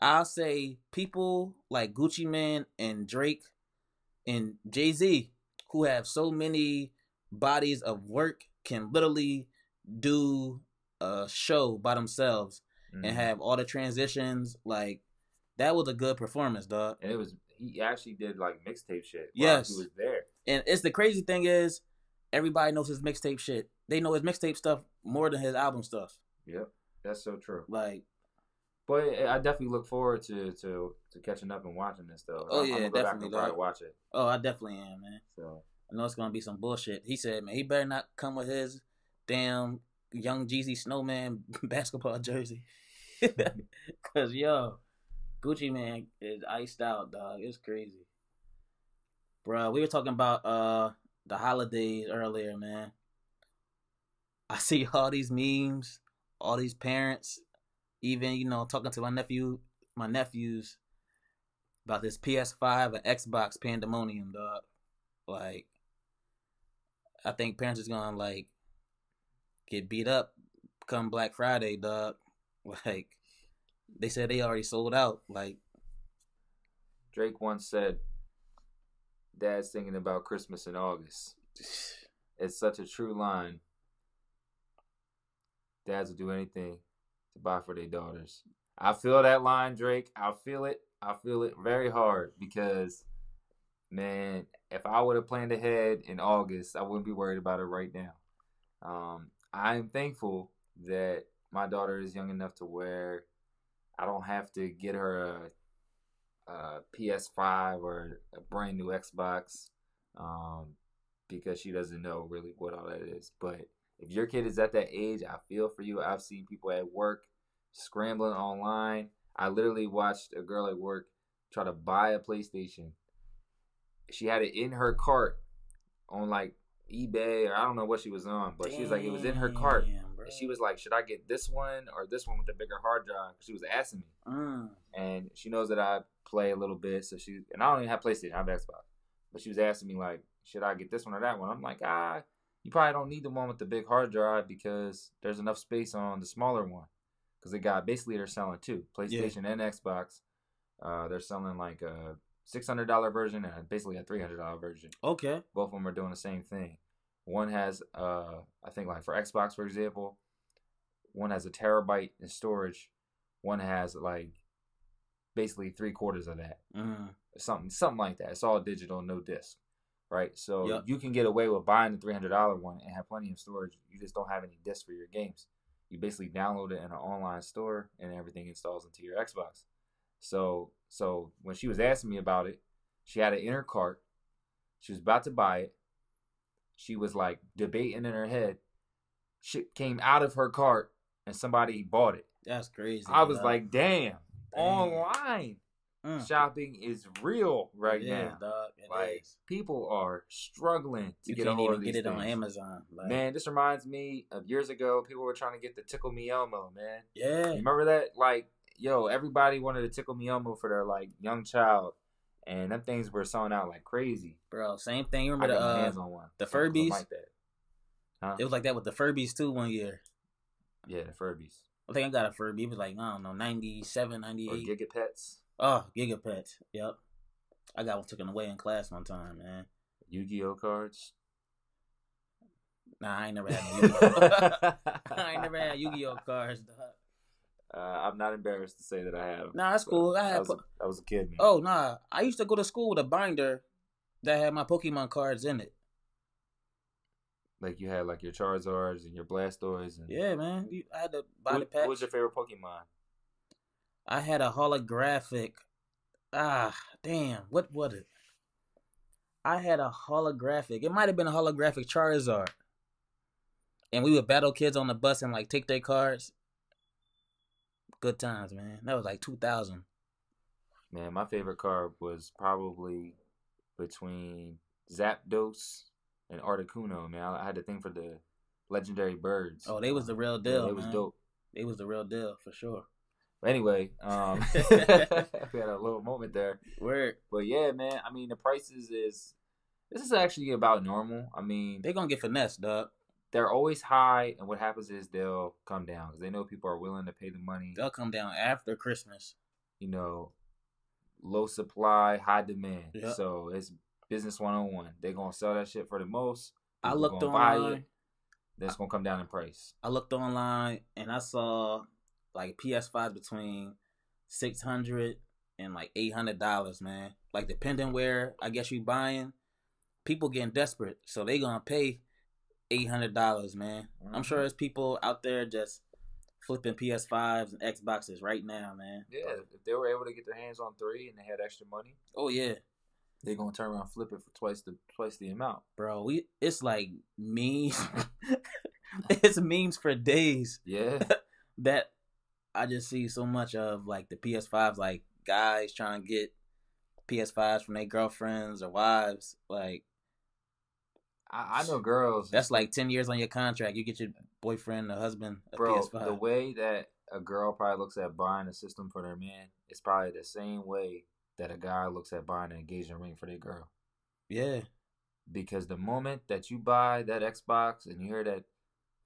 I'll say people like Gucci Mane and Drake and Jay Z, who have so many bodies of work, can literally do a show by themselves Mhm. and have all the transitions. Like that was a good performance, dog. and it was he actually did like mixtape shit. while Yes. he was there. And it's the crazy thing is, everybody knows his mixtape shit. They know his mixtape stuff more than his album stuff. Yep, that's so true. Like, But I definitely look forward to to to catching up and watching this though. Oh, I'm, yeah, I'm go back definitely, probably watch it. oh, I definitely am, man. So I know it's gonna be some bullshit. He said, man, he better not come with his damn young Jeezy Snowman basketball jersey. Cause yo, Gucci Mane is iced out, dog. It's crazy. Bruh, we were talking about uh the holidays earlier, man. I see all these memes, all these parents, even, you know, talking to my nephew my nephews about this PS5 and Xbox pandemonium, dog. Like, I think parents is gonna like get beat up come Black Friday, dog. Like, they said they already sold out. Like, Drake once said, "Dad's thinking about Christmas in August." It's such a true line. Dads will do anything to buy for their daughters. I feel that line, Drake. I feel it. I feel it very hard because, man, if I would have planned ahead in August, I wouldn't be worried about it right now. Um, I am thankful that my daughter is young enough to where I don't have to get her a, a PS5 or a brand new Xbox um, because she doesn't know really what all that is. But if your kid is at that age, I feel for you. I've seen people at work scrambling online. I literally watched a girl at work try to buy a PlayStation. She had it in her cart on like eBay or I don't know what she was on, but she was like it was in her cart. bro. And she was like, "Should I get this one or this one with the bigger hard drive?" She was asking me, Mm. and she knows that I play a little bit, so she and I don't even have PlayStation, I have Xbox, but she was asking me like, "Should I get this one or that one?" I'm like, "Ah, you probably don't need the one with the big hard drive because there's enough space on the smaller one." Because they got basically they're selling two PlayStation and Xbox. Uh, they're selling like a six hundred dollar version and basically a three hundred dollar version Okay. both of them are doing the same thing. One has, uh, I think, like for Xbox, for example, one has a terabyte in storage. One has like basically three quarters of that, Mm. something, something like that. It's all digital, no disc, right? So Yep. you can get away with buying the three hundred dollar one and have plenty of storage. You just don't have any disc for your games. You basically download it in an online store, and everything installs into your Xbox. So, so when she was asking me about it, she had it in her cart. She was about to buy it. She was like debating in her head. Shit came out of her cart and somebody bought it. That's crazy. I was like, damn, Dang. online Mm. shopping is real right yeah, now. dog. Like is. people are struggling to you get can't even get it on. Amazon. Like, Man, this reminds me of years ago. People were trying to get the Tickle Me Elmo, man. yeah, You remember that? Like, yo, everybody wanted a Tickle Me Elmo for their like young child, and them things were selling out like crazy. bro. Same thing. You remember the uh, hands on one. the Furbies? like that. Huh? it was like that with the Furbies too one year. Yeah, the Furbies I think I got a Furby. It was like I don't know, 97, or 98. Gigapets, Oh, Gigapets. Yep. I got one taken away in class one time, man. Yu-Gi-Oh cards. Nah, I ain't never had Yu-Gi-Oh. I ain't never had Yu-Gi-Oh cards. Dog. Uh, I'm not embarrassed to say that I have. Nah, that's cool. I I had. was, a, I was a kid. Man. oh nah, I used to go to school with a binder that had my Pokemon cards in it. like you had like your Charizards and your Blastoise. And Yeah, man. You- I had to buy the What, pack. what was your favorite Pokemon? I had a holographic. Ah, damn. What was it? I had a holographic. It might have been a holographic Charizard. And we would battle kids on the bus and like take their cards. Good times, man. That was like 2000. Man, my favorite card was probably between Zapdos and Articuno. Man, I, had to think for the legendary birds. Oh, they was the real Yeah, deal. It was man. dope. They was the real deal for sure. But anyway, um, we had a little moment there. Word. But yeah, man, I mean the prices is this is actually about normal. I mean, they're gonna get finesse, dog. They're always high, and what happens is they'll come down because they know people are willing to pay the money. They'll come down after Christmas. You know, low supply, high demand. Yep. So it's business one on one. They're gonna sell that shit for the most. I looked online. it. Then it's gonna come down in price. I looked online and I saw like PS5 between six hundred and like eight hundred dollars, man. Like depending where I guess you buying, people getting desperate, so they gonna pay eight hundred dollars, man. I'm sure Mhm. there's people out there just flipping PS5s and Xboxes right now, man. Yeah, if they were able to get their hands on three and they had extra money, Oh yeah, they're gonna turn around and flip it for twice the twice the amount. bro. We it's like memes. it's memes for days. Yeah. that I just see so much of like the PS5s, like guys trying to get PS5s from their girlfriends or wives. Like I, I know girls. that's like ten years on your contract. You get your boyfriend or husband a bro. PS5. The way that a girl probably looks at buying a system for their man is probably the same way that a guy looks at buying an engagement ring for their girl. yeah, Because the moment that you buy that Xbox and you hear that,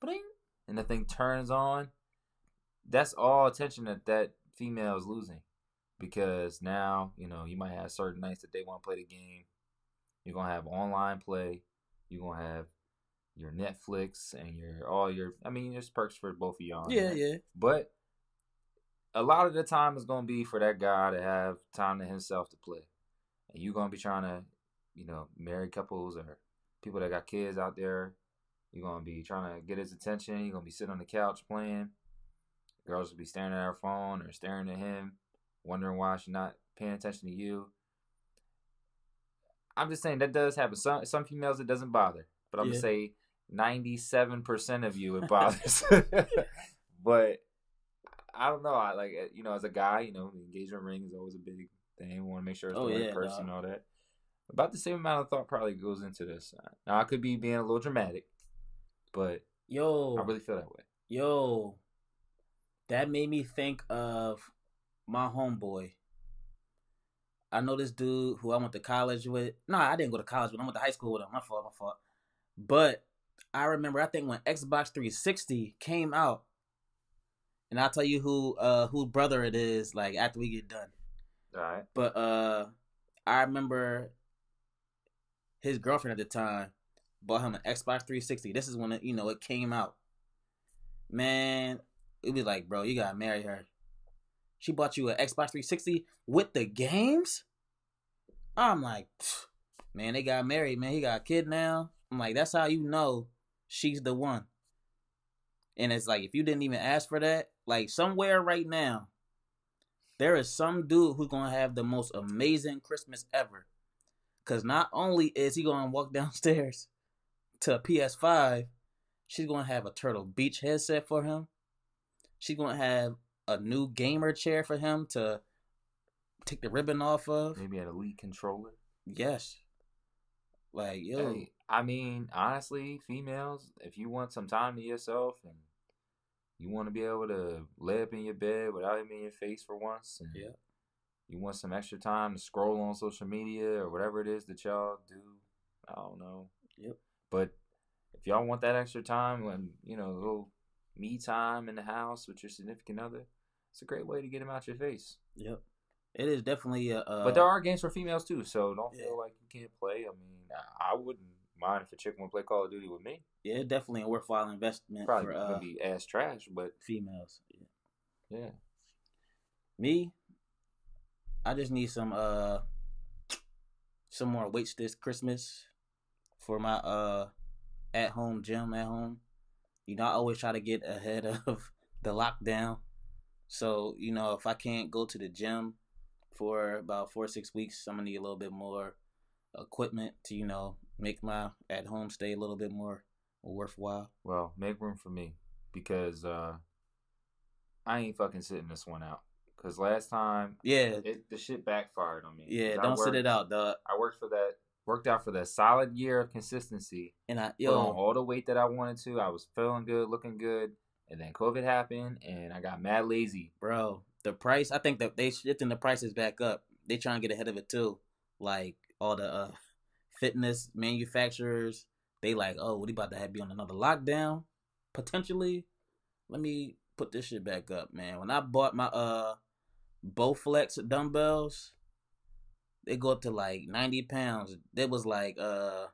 bling, and the thing turns on, that's all attention that that female is losing. Because now you know you might have certain nights that they want to play the game. You're gonna have online play. You're gonna have your Netflix and your all your. I mean, there's perks for both of y'all. yeah, that. yeah. But a lot of the time is gonna be for that guy to have time to himself to play, and you're gonna be trying to, you know, married couples or people that got kids out there. You're gonna be trying to get his attention. You're gonna be sitting on the couch playing. Girls will be staring at her phone or staring at him, wondering why she's not paying attention to you. I'm just saying that does happen. Some some females it doesn't bother, but I'm Yeah. gonna say 97 percent of you it bothers. but I don't know. I like you know as a guy, you know, the engagement ring is always a big thing. We want to make sure it's Oh, the right yeah, person all that. About the same amount of thought probably goes into this. Now I could be being a little dramatic, but Yo, I really feel that way. yo, that made me think of my homeboy. I know this dude who I went to college with. No, I didn't go to college with. him. I went to high school with him. My fault, my fault. But I remember, I think when Xbox 360 came out, and I'll tell you who uh who brother it is. Like after we get done. All right. But uh I remember his girlfriend at the time bought him an Xbox 360. This is when it, you know it came out. Man, it was like, bro, you gotta marry her. She bought you an Xbox 360 with the games. I'm like, man, they got married. Man, he got a kid now. I'm like, that's how you know she's the one. And it's like, if you didn't even ask for that, like somewhere right now, there is some dude who's gonna have the most amazing Christmas ever. Cause not only is he gonna walk downstairs to a PS5, she's gonna have a Turtle Beach headset for him. She's gonna have a new gamer chair for him to take the ribbon off of. Maybe an elite controller. Yes. Like, yo, Hey, I mean, honestly, females, if you want some time to yourself and you want to be able to lay up in your bed without him in your face for once, and Yeah. you want some extra time to scroll on social media or whatever it is that y'all do, I don't know. Yep. But if y'all want that extra time when, you know, a little me time in the house with your significant other, it's a great way to get him out your face. yep. It is definitely a. Uh, But there are games for females too, so don't Yeah. feel like you can't play. I mean, I, wouldn't mind if a chick want to play Call of Duty with me. yeah, it's definitely a worthwhile investment Probably for gonna uh, be ass trash, but females. Yeah. yeah. Me, I just need some uh some more weights this Christmas for my uh at home gym at home. You know, I always try to get ahead of the lockdown. So, you know, if I can't go to the gym for about four or six weeks, I'm gonna need a little bit more equipment to, you know, make my at home stay a little bit more worthwhile. Well, make room for me because uh I ain't fucking sitting this one out. Cause last time Yeah, it, the shit backfired on me. Yeah, don't sit it out, dog. I worked for that, worked out for that solid year of consistency. And I Put on all the weight that I wanted to. I was feeling good, looking good, and then COVID happened, and I got mad lazy. bro, the price. I think that they shifting the prices back up. They trying to get ahead of it too. Like all the uh, fitness manufacturers, they like, oh, what he about to have be on another lockdown potentially. Let me put this shit back up, man. When I bought my uh Bowflex dumbbells, they go up to like ninety pounds. It was like uh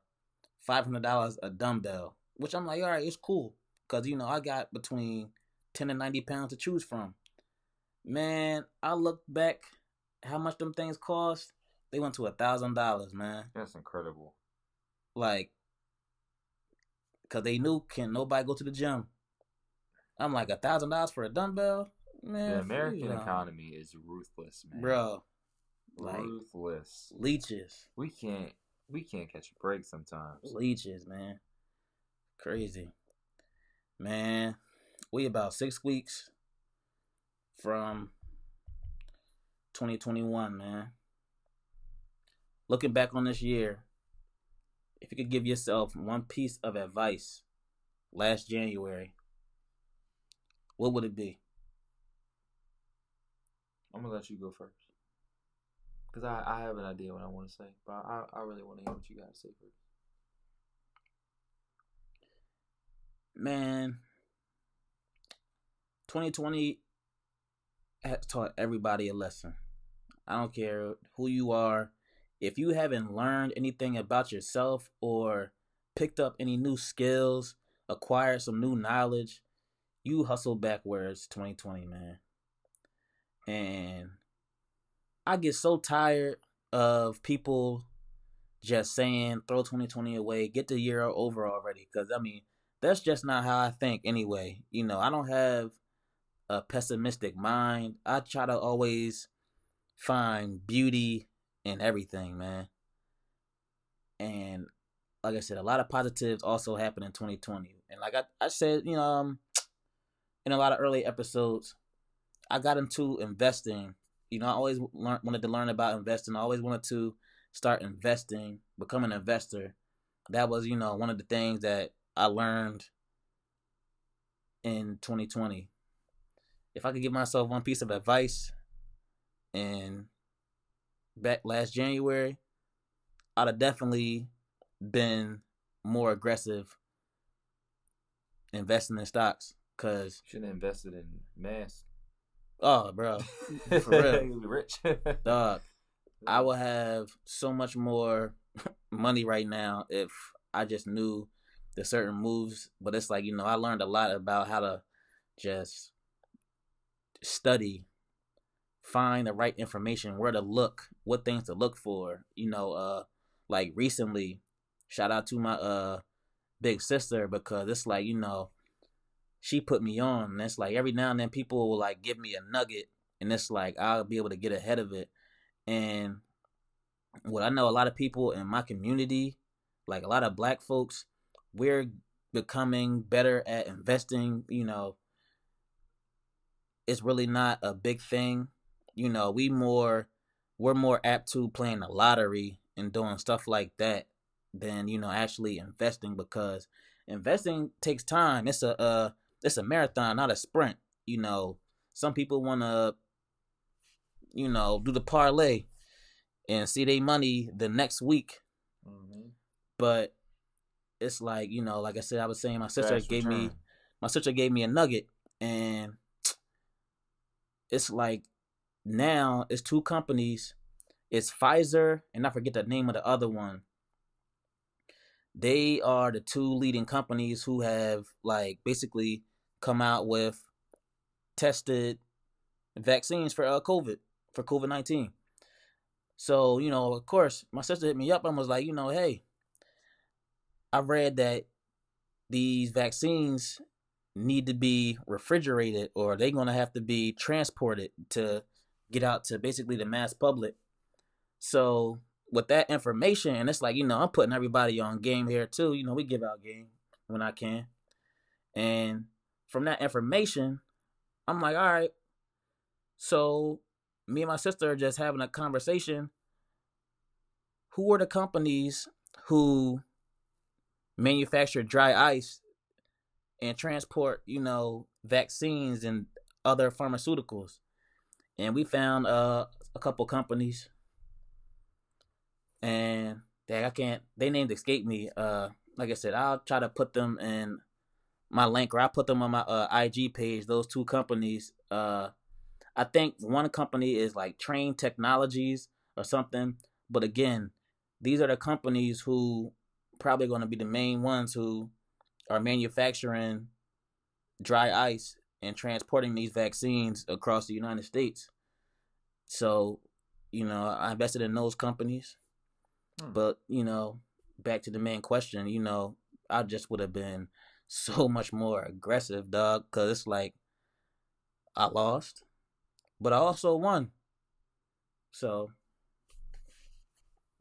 five hundred dollars a dumbbell, which I'm like, all right, it's cool, cause you know I got between ten and ninety pounds to choose from. Man, I look back how much them things cost. They went to a thousand dollars, man. That's incredible. Like, cause they knew can nobody go to the gym. I'm like a thousand dollars for a dumbbell, man. the American economy is ruthless, man. bro. Like ruthless. leeches, We can't we can't catch a break sometimes. leeches, man. Crazy, man. We about six weeks from 2021, man. Looking back on this year, if you could give yourself one piece of advice last January, what would it be? I'm gonna let you go first. Cause I, I have an idea what I want to say, but I, I really want to hear what you to say first. Man, 2020 has taught everybody a lesson. I don't care who you are. If you haven't learned anything about yourself or picked up any new skills, acquired some new knowledge, you hustle backwards 2020, man. And I get so tired of people just saying throw 2020 away, get the year over already. Because, I mean, that's just not how I think anyway. You know, I don't have a pessimistic mind. I try to always find beauty in everything, man. And like I said, a lot of positives also happened in 2020. And like I, I said, you know, um, in a lot of early episodes, I got into investing. You know, I always learn, wanted to learn about investing. I always wanted to start investing, become an investor. That was, you know, one of the things that I learned in 2020. If I could give myself one piece of advice, and back last January, I'd have definitely been more aggressive investing in stocks because should have invested in mass. Oh, bro, for real, rich dog. I would have so much more money right now if I just knew the certain moves. But it's like you know, I learned a lot about how to just study, find the right information, where to look, what things to look for. You know, uh, like recently, shout out to my uh big sister because it's like you know she put me on. And it's like every now and then people will like give me a nugget, and it's like I'll be able to get ahead of it. And what I know, a lot of people in my community, like a lot of black folks, we're becoming better at investing. You know, it's really not a big thing. You know, we more we're more apt to playing the lottery and doing stuff like that than you know actually investing because investing takes time. It's a uh it's a marathon, not a sprint. You know, some people want to, you know, do the parlay and see their money the next week. Mm-hmm. But it's like you know, like I said, I was saying, my sister Fast gave return. me, my sister gave me a nugget, and it's like now it's two companies. It's Pfizer and I forget the name of the other one they are the two leading companies who have like basically come out with tested vaccines for uh, COVID for COVID nineteen. So you know, of course, my sister hit me up and was like, you know, hey, I read that these vaccines need to be refrigerated or they're going to have to be transported to get out to basically the mass public. So with that information, and it's like, you know, I'm putting everybody on game here too. You know, we give out game when I can. And from that information, I'm like, all right. So me and my sister are just having a conversation. Who are the companies who manufacture dry ice and transport, you know, vaccines and other pharmaceuticals? And we found uh, a couple companies, and they I can't. They named escape me. Uh, like I said, I'll try to put them in my link or I put them on my uh, IG page. Those two companies. Uh, I think one company is like Trane Technologies or something. But again, these are the companies who probably going to be the main ones who are manufacturing dry ice and transporting these vaccines across the United States. So, you know, I invested in those companies. Hmm. But, you know, back to the main question, you know, I just would have been so much more aggressive, dog. Cause it's like I lost, but I also won. So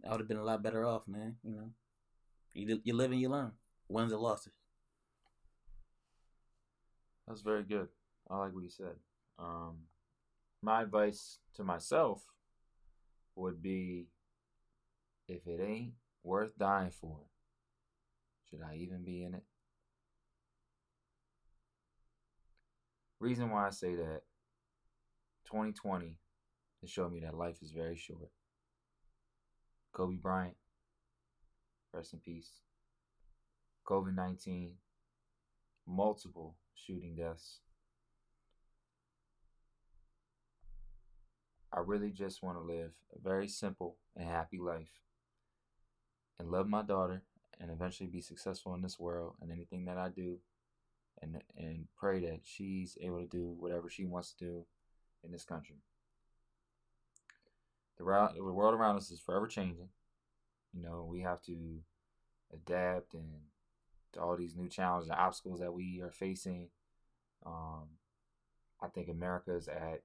I would have been a lot better off, man. You know, you you live and you learn. Wins and losses. That's very good. I like what you said. Um, my advice to myself would be if it ain't worth dying for, should I even be in it? Reason why I say that 2020 has shown me that life is very short. Kobe Bryant, rest in peace. COVID 19, multiple shooting deaths. I really just want to live a very simple and happy life and love my daughter and eventually be successful in this world and anything that I do and and pray that she's able to do whatever she wants to do in this country. the world, the world around us is forever changing. You know, we have to adapt and to all these new challenges and obstacles that we are facing. Um, I think America is at,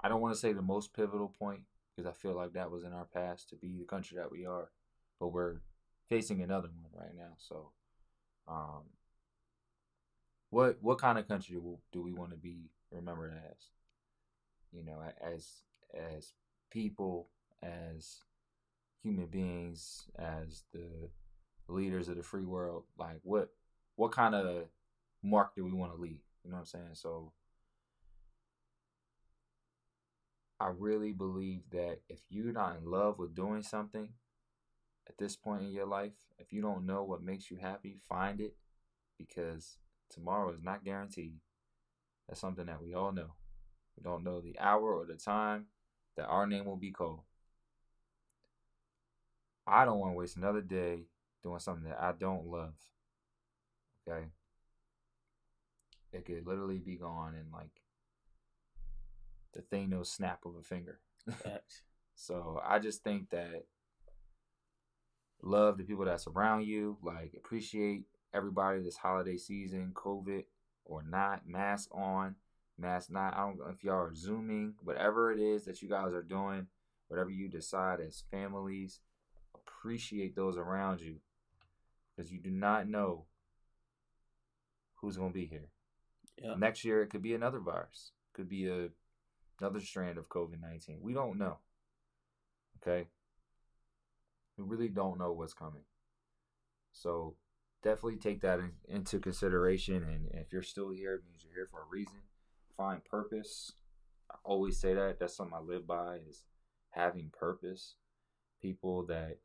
I don't want to say the most pivotal point because I feel like that was in our past to be the country that we are, but we're facing another one right now. So, um, what what kind of country do we want to be remembered as? You know, as as people, as human beings, as the leaders of the free world. Like, what what kind of mark do we want to leave? You know what I'm saying? So, I really believe that if you're not in love with doing something at this point in your life, if you don't know what makes you happy, find it because tomorrow is not guaranteed. That's something that we all know. We don't know the hour or the time that our name will be called. I don't want to waste another day doing something that I don't love. Okay? It could literally be gone in like the thing no snap of a finger. so I just think that love the people that surround you, like appreciate everybody this holiday season, COVID or not, mask on, mask not. I don't know if y'all are zooming, whatever it is that you guys are doing, whatever you decide as families, appreciate those around you because you do not know who's going to be here. Next year, it could be another virus, could be a another strand of COVID nineteen. We don't know. Okay, we really don't know what's coming. So definitely take that in, into consideration. And if you're still here, it means you're here for a reason. Find purpose. I always say that. That's something I live by is having purpose. People that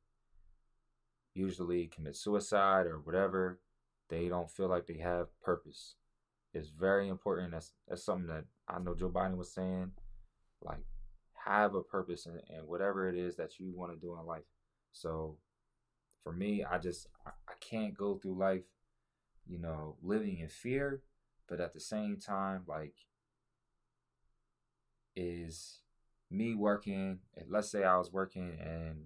usually commit suicide or whatever, they don't feel like they have purpose. It's very important. That's that's something that I know Joe Biden was saying. Like, have a purpose and, whatever it is that you want to do in life. So for me, I just I can't go through life, you know, living in fear, but at the same time, like, is me working. Let's say I was working and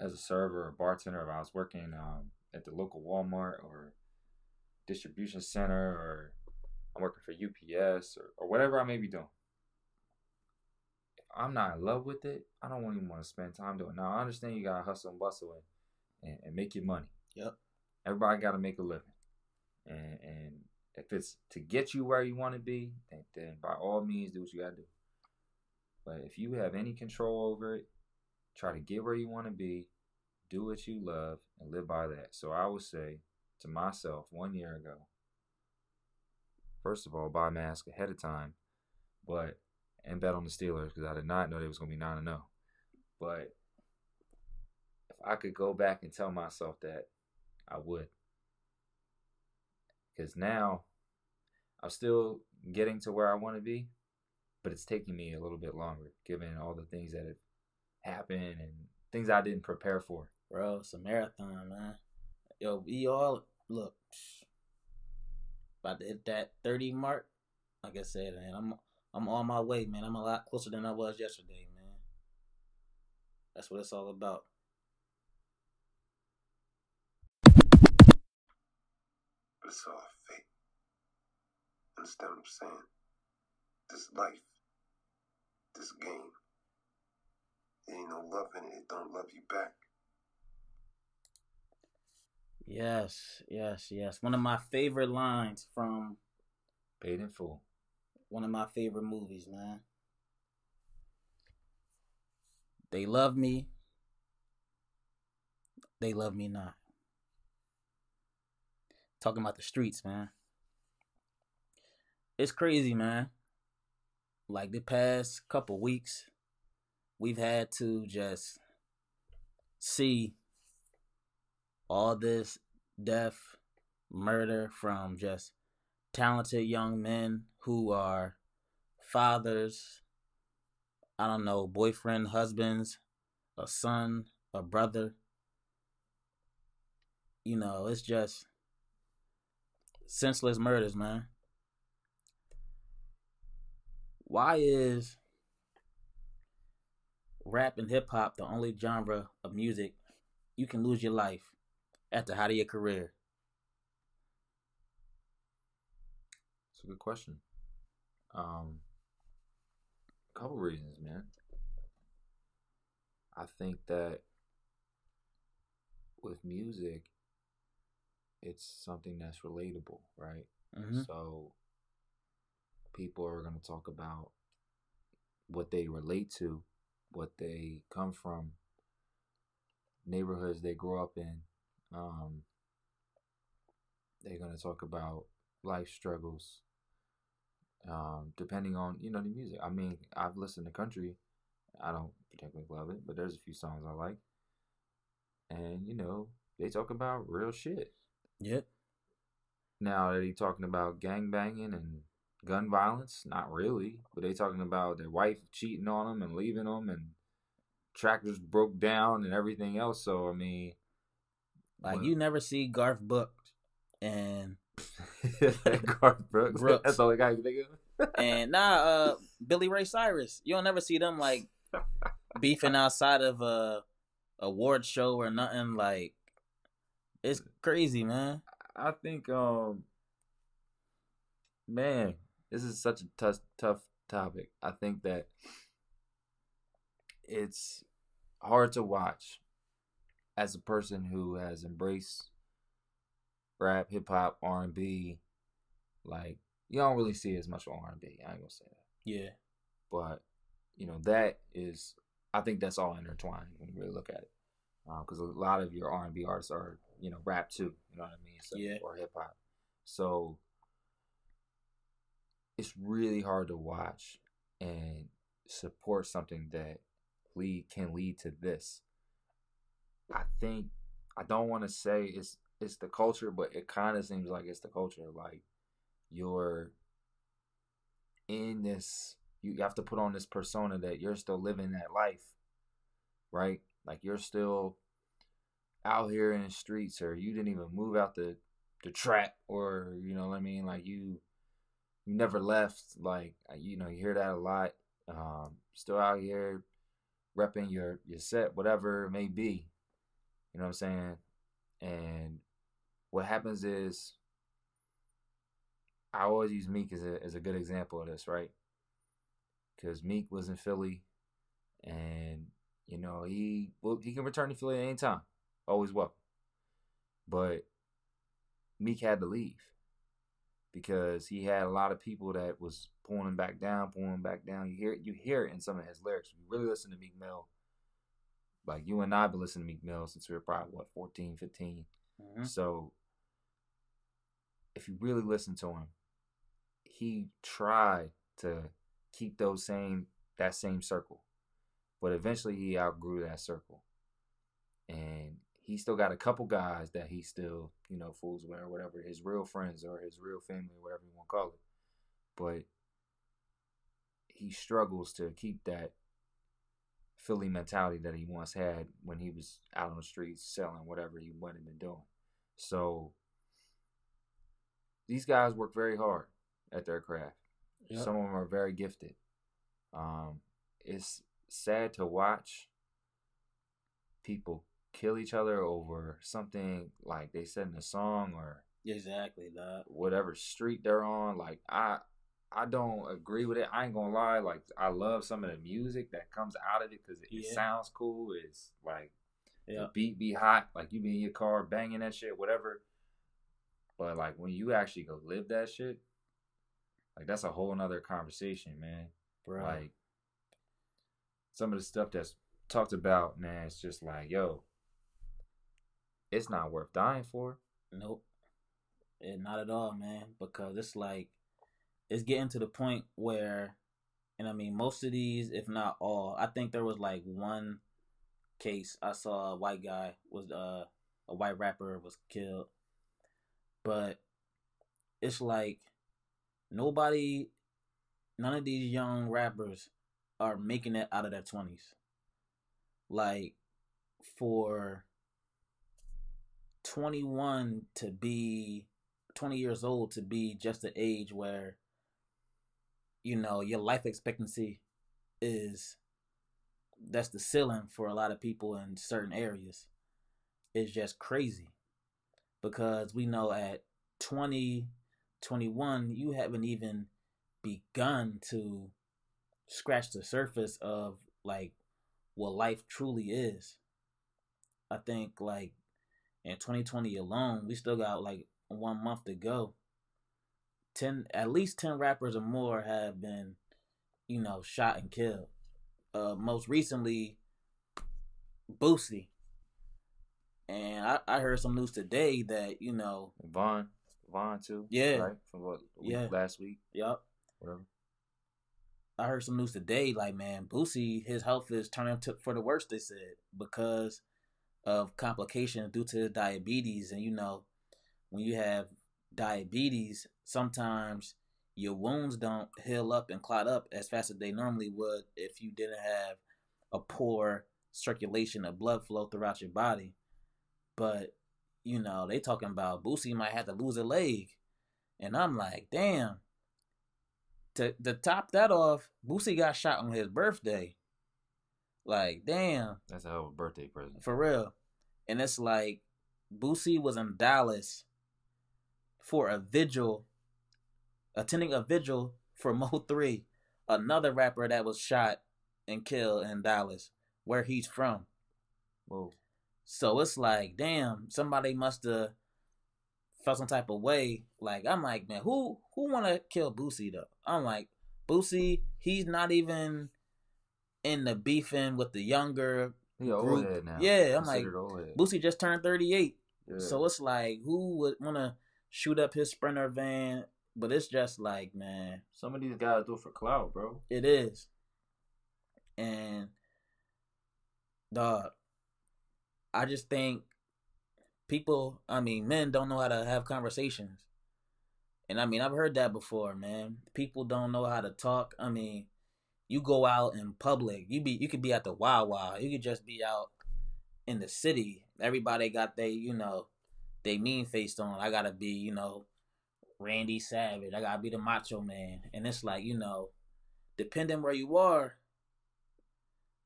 as a server or bartender, if I was working um, at the local Walmart or distribution center, or I'm working for UPS or, or whatever I may be doing. I'm not in love with it, I don't even want to spend time doing it. Now I understand you gotta hustle and bustle and, and, and make your money. Yep. Everybody gotta make a living. And and if it's to get you where you want to be, then, then by all means do what you gotta do. But if you have any control over it, try to get where you want to be, do what you love, and live by that. So I would say to myself one year ago, first of all, buy a mask ahead of time, but and bet on the Steelers because I did not know they was gonna be nine and zero. Oh. But if I could go back and tell myself that, I would. Because now I'm still getting to where I want to be, but it's taking me a little bit longer, given all the things that have happened and things I didn't prepare for. Bro, it's a marathon, man. Yo, we all look about to hit that 30 mark. Like I said, man, I'm I'm on my way, man. I'm a lot closer than I was yesterday, man. That's what it's all about. It's all fake. Understand what I'm saying? This life, this game, there ain't no love in it. It don't love you back. Yes, yes, yes. One of my favorite lines from Paid in Full one of my favorite movies, man. They love me. They love me not. Talking about the streets, man. It's crazy, man. Like the past couple weeks, we've had to just see all this death, murder from just talented young men who are fathers, I don't know, boyfriend, husbands, a son, a brother. You know, it's just senseless murders, man. Why is rap and hip hop the only genre of music you can lose your life at the height of your career? It's a good question. Um, a couple reasons, man. I think that with music, it's something that's relatable, right? Mm-hmm. So people are going to talk about what they relate to, what they come from, neighborhoods they grew up in. Um, they're going to talk about life struggles, um, depending on you know the music. I mean, I've listened to country. I don't particularly love it, but there's a few songs I like, and you know they talk about real shit. Yep. Now are they talking about gang banging and gun violence? Not really, but they talking about their wife cheating on them and leaving them, and tractors broke down and everything else. So I mean, Like you never see Garth Brooks and Garth Brooks. Brooks. That's all I got to think of. and nah uh Billy Ray Cyrus. You don't never see them like beefing outside of a award show or nothing like it's crazy, man. I think, um, man, this is such a tough, tough topic. I think that it's hard to watch as a person who has embraced rap, hip hop, R and B. Like you don't really see as much R and B. I ain't gonna say that, Yeah. but you know that is. I think that's all intertwined when you really look at it, uh, because a lot of your R and B artists are you know rap too. You know what I mean? So, Yeah. Or hip hop. So it's really hard to watch and support something that lead can lead to this. I think I don't want to say it's it's the culture, but it kind of seems like it's the culture. Like you're in this, you have to put on this persona that you're still living that life, right? Like you're still out here in the streets, or you didn't even move out the the trap, or you know what I mean? Like you you never left. Like uh, you know, you hear that a lot. Um, still out here repping your your set, whatever it may be. You know what I'm saying? And what happens is, I always use Meek as a as a good example of this, right? Because Meek was in Philly, and you know he well he can return to Philly at any time, always welcome. But Meek had to leave because he had a lot of people that was pulling him back down, pulling him back down. You hear it, you hear it in some of his lyrics. If you really listen to Meek Mill, like you and I have been listening to Meek Mill since we were probably what 14, 15. Mhm. So if you really listen to him, he tried to keep those same that same circle. But eventually he outgrew that circle. And he still got a couple guys that he still, you know, fools with or whatever, his real friends or his real family, whatever you want to call it. But he struggles to keep that Philly mentality that he once had when he was out on the streets selling whatever he went into doing. So these guys work very hard at their craft. Yep. Some of them are very gifted. Um, it's sad to watch people kill each other over something like they said in a song or Exactly, that whatever street they're on. Like I I don't agree with it. I ain't gonna lie. Like I love some of the music that comes out of it because it, it sounds cool. It's like Yeah. the beat be hot. Like you be in your car banging that shit, whatever. But like when you actually go live that shit, like that's a whole nother conversation, man. Bro. Like some of the stuff that's talked about, man, it's just like, yo, it's not worth dying for. Nope. It, not at all, man. Because it's like it's getting to the point where, and I mean, most of these, if not all, I think there was like one case I saw a white guy was uh a white rapper was killed, but it's like nobody, none of these young rappers are making it out of their twenties. Like for 21 to be 20 years old to be just the age where you know your life expectancy is that's the ceiling for a lot of people in certain areas. is just crazy because we know at 20, 21, you haven't even begun to scratch the surface of like what life truly is. I think like in 2020 alone, we still got like one month to go. 10 at least 10 rappers or more have been you know shot and killed. Uh most recently Boosie. And I, I heard some news today that, you know, Von, Von too. Yeah. Right? From what week, Yeah. last week, Yep. whatever. I heard some news today, like man, Boosie, his health is turning to, for the worst. They said because of complications due to diabetes, and you know, when you have diabetes, sometimes your wounds don't heal up and clot up as fast as they normally would if you didn't have a poor circulation of blood flow throughout your body. But you know, they talking about Boosie might have to lose a leg, and I'm like, damn to to top that off, Boosie got shot on his birthday. Like, damn, That's a hell of a birthday present. for real. And it's like Boosie was in Dallas for a vigil, attending a vigil for Mo three, another rapper that was shot and killed in Dallas, where he's from. Whoa. So it's like, damn, somebody must have felt some type of way. Like I'm like, man, who who want to kill Boosie though? I'm like, Boosie, he's not even in the beefing with the younger. Old Group. head now. Yeah, I'm like. Boosie just turned 38, Yeah. so it's like, who would want to shoot up his sprinter van? But it's just like, man, some of these guys do it for clout, bro. it is. And dog, I just think people, I mean, men don't know how to have conversations. And I mean, I've heard that before, man. People don't know how to talk. I mean, you go out in public, you be you could be at the Wawa, you could just be out in the city. Everybody got they, you know, they mean faced on. I gotta be, you know, Randy Savage. I gotta be the Macho Man. And it's like, you know, depending where you are,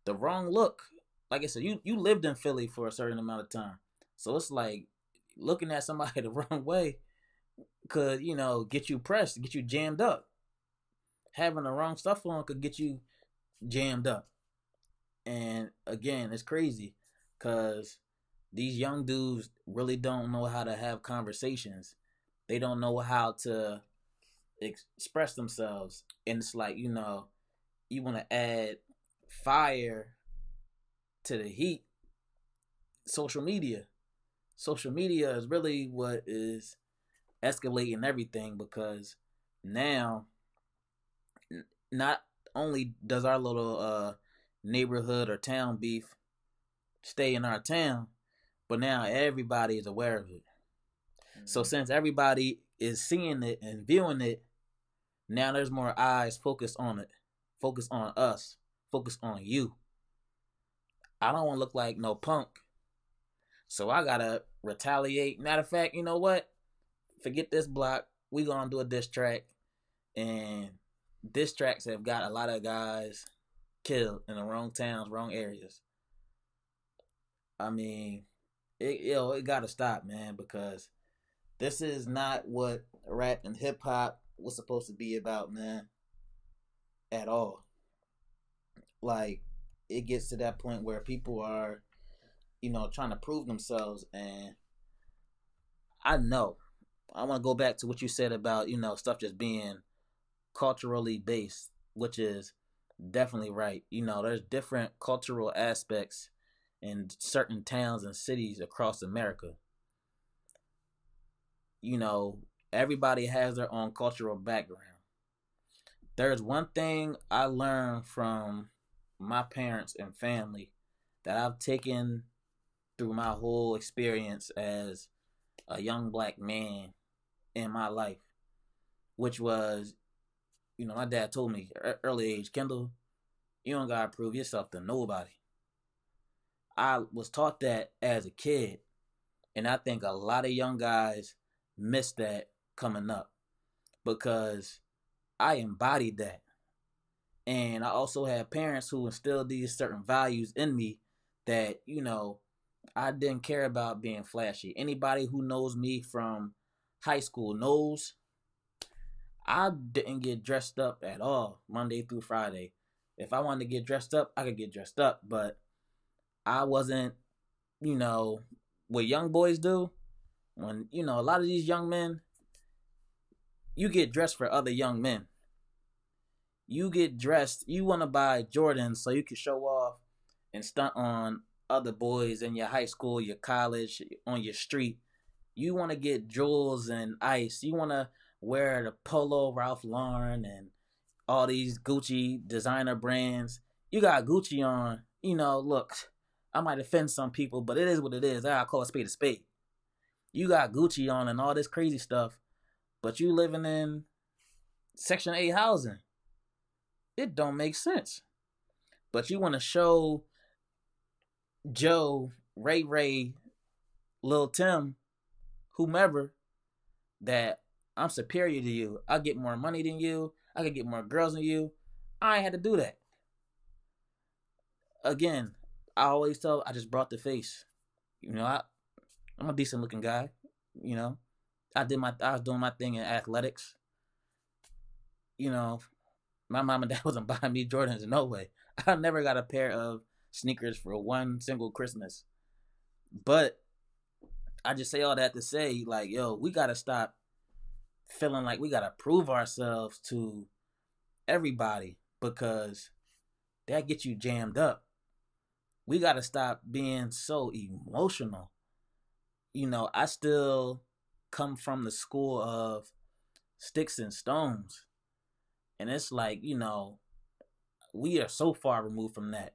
the wrong look. Like I said, you you lived in Philly for a certain amount of time, so it's like looking at somebody the wrong way could you know get you pressed, get you jammed up. Having the wrong stuff on could get you jammed up. And again, it's crazy because these young dudes really don't know how to have conversations. They don't know how to express themselves, and it's like you know, you want to add fire to the heat. Social media, social media is really what is escalating everything because now, not only does our little uh neighborhood or town beef stay in our town, but now everybody is aware of it. So since everybody is seeing it and viewing it, now there's more eyes focused on it, focus on us, focus on you. I don't want to look like no punk, so I gotta retaliate. Matter of fact, you know what? Forget this block. We gonna do a diss track, and diss tracks have got a lot of guys killed in the wrong towns, wrong areas. I mean, it you know, it gotta stop, man, because this is not what rap and hip hop was supposed to be about, man. At all. Like, it gets to that point where people are, you know, trying to prove themselves and I know. I want to go back to what you said about, you know, stuff just being culturally based, which is definitely right. You know, there's different cultural aspects in certain towns and cities across America. You know, everybody has their own cultural background. There's one thing I learned from my parents and family that I've taken through my whole experience as a young black man in my life, which was, you know, my dad told me early age, Kendall, you don't gotta prove yourself to nobody. I was taught that as a kid, and I think a lot of young guys miss that coming up because I embodied that. And I also had parents who instilled these certain values in me that, you know, I didn't care about being flashy. Anybody who knows me from high school knows I didn't get dressed up at all Monday through Friday. If I wanted to get dressed up, I could get dressed up, but I wasn't, you know, what young boys do. When, you know, a lot of these young men, you get dressed for other young men. You get dressed, you want to buy Jordans so you can show off and stunt on other boys in your high school, your college, on your street. You want to get jewels and ice. You want to wear the Polo Ralph Lauren and all these Gucci designer brands. You got Gucci on. You know, look, I might offend some people, but it is what it is. I call a spade a spade. You got Gucci on and all this crazy stuff, but you living in Section 8 housing. It don't make sense. But you want to show Joe, Ray Ray, Lil Tim, whomever, that I'm superior to you. I get more money than you. I can get more girls than you. I ain't had to do that. Again, I always tell I just brought the face. You know, I I'm a decent looking guy. You know, I did my I was doing my thing in athletics. You know, my mom and dad wasn't buying me Jordans in no way. I never got a pair of sneakers for one single Christmas. But I just say all that to say, like, yo, we gotta stop feeling like we gotta prove ourselves to everybody because that gets you jammed up. We gotta stop being so emotional. You know, I still come from the school of sticks and stones. And it's like, you know, we are so far removed from that.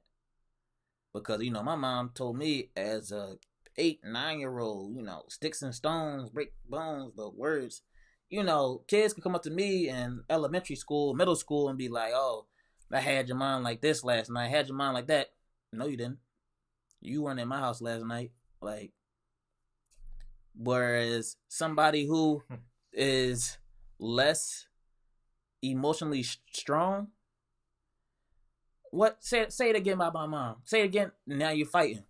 Because, you know, my mom told me as a eight, nine year old, you know, sticks and stones break bones, but words you know, kids can come up to me in elementary school, middle school, and be like, "Oh, I had your mind like this last night. I had your mind like that." No, you didn't. You weren't in my house last night. Like, whereas somebody who hmm. is less emotionally strong, what say say it again about my mom? Say it again. Now you're fighting.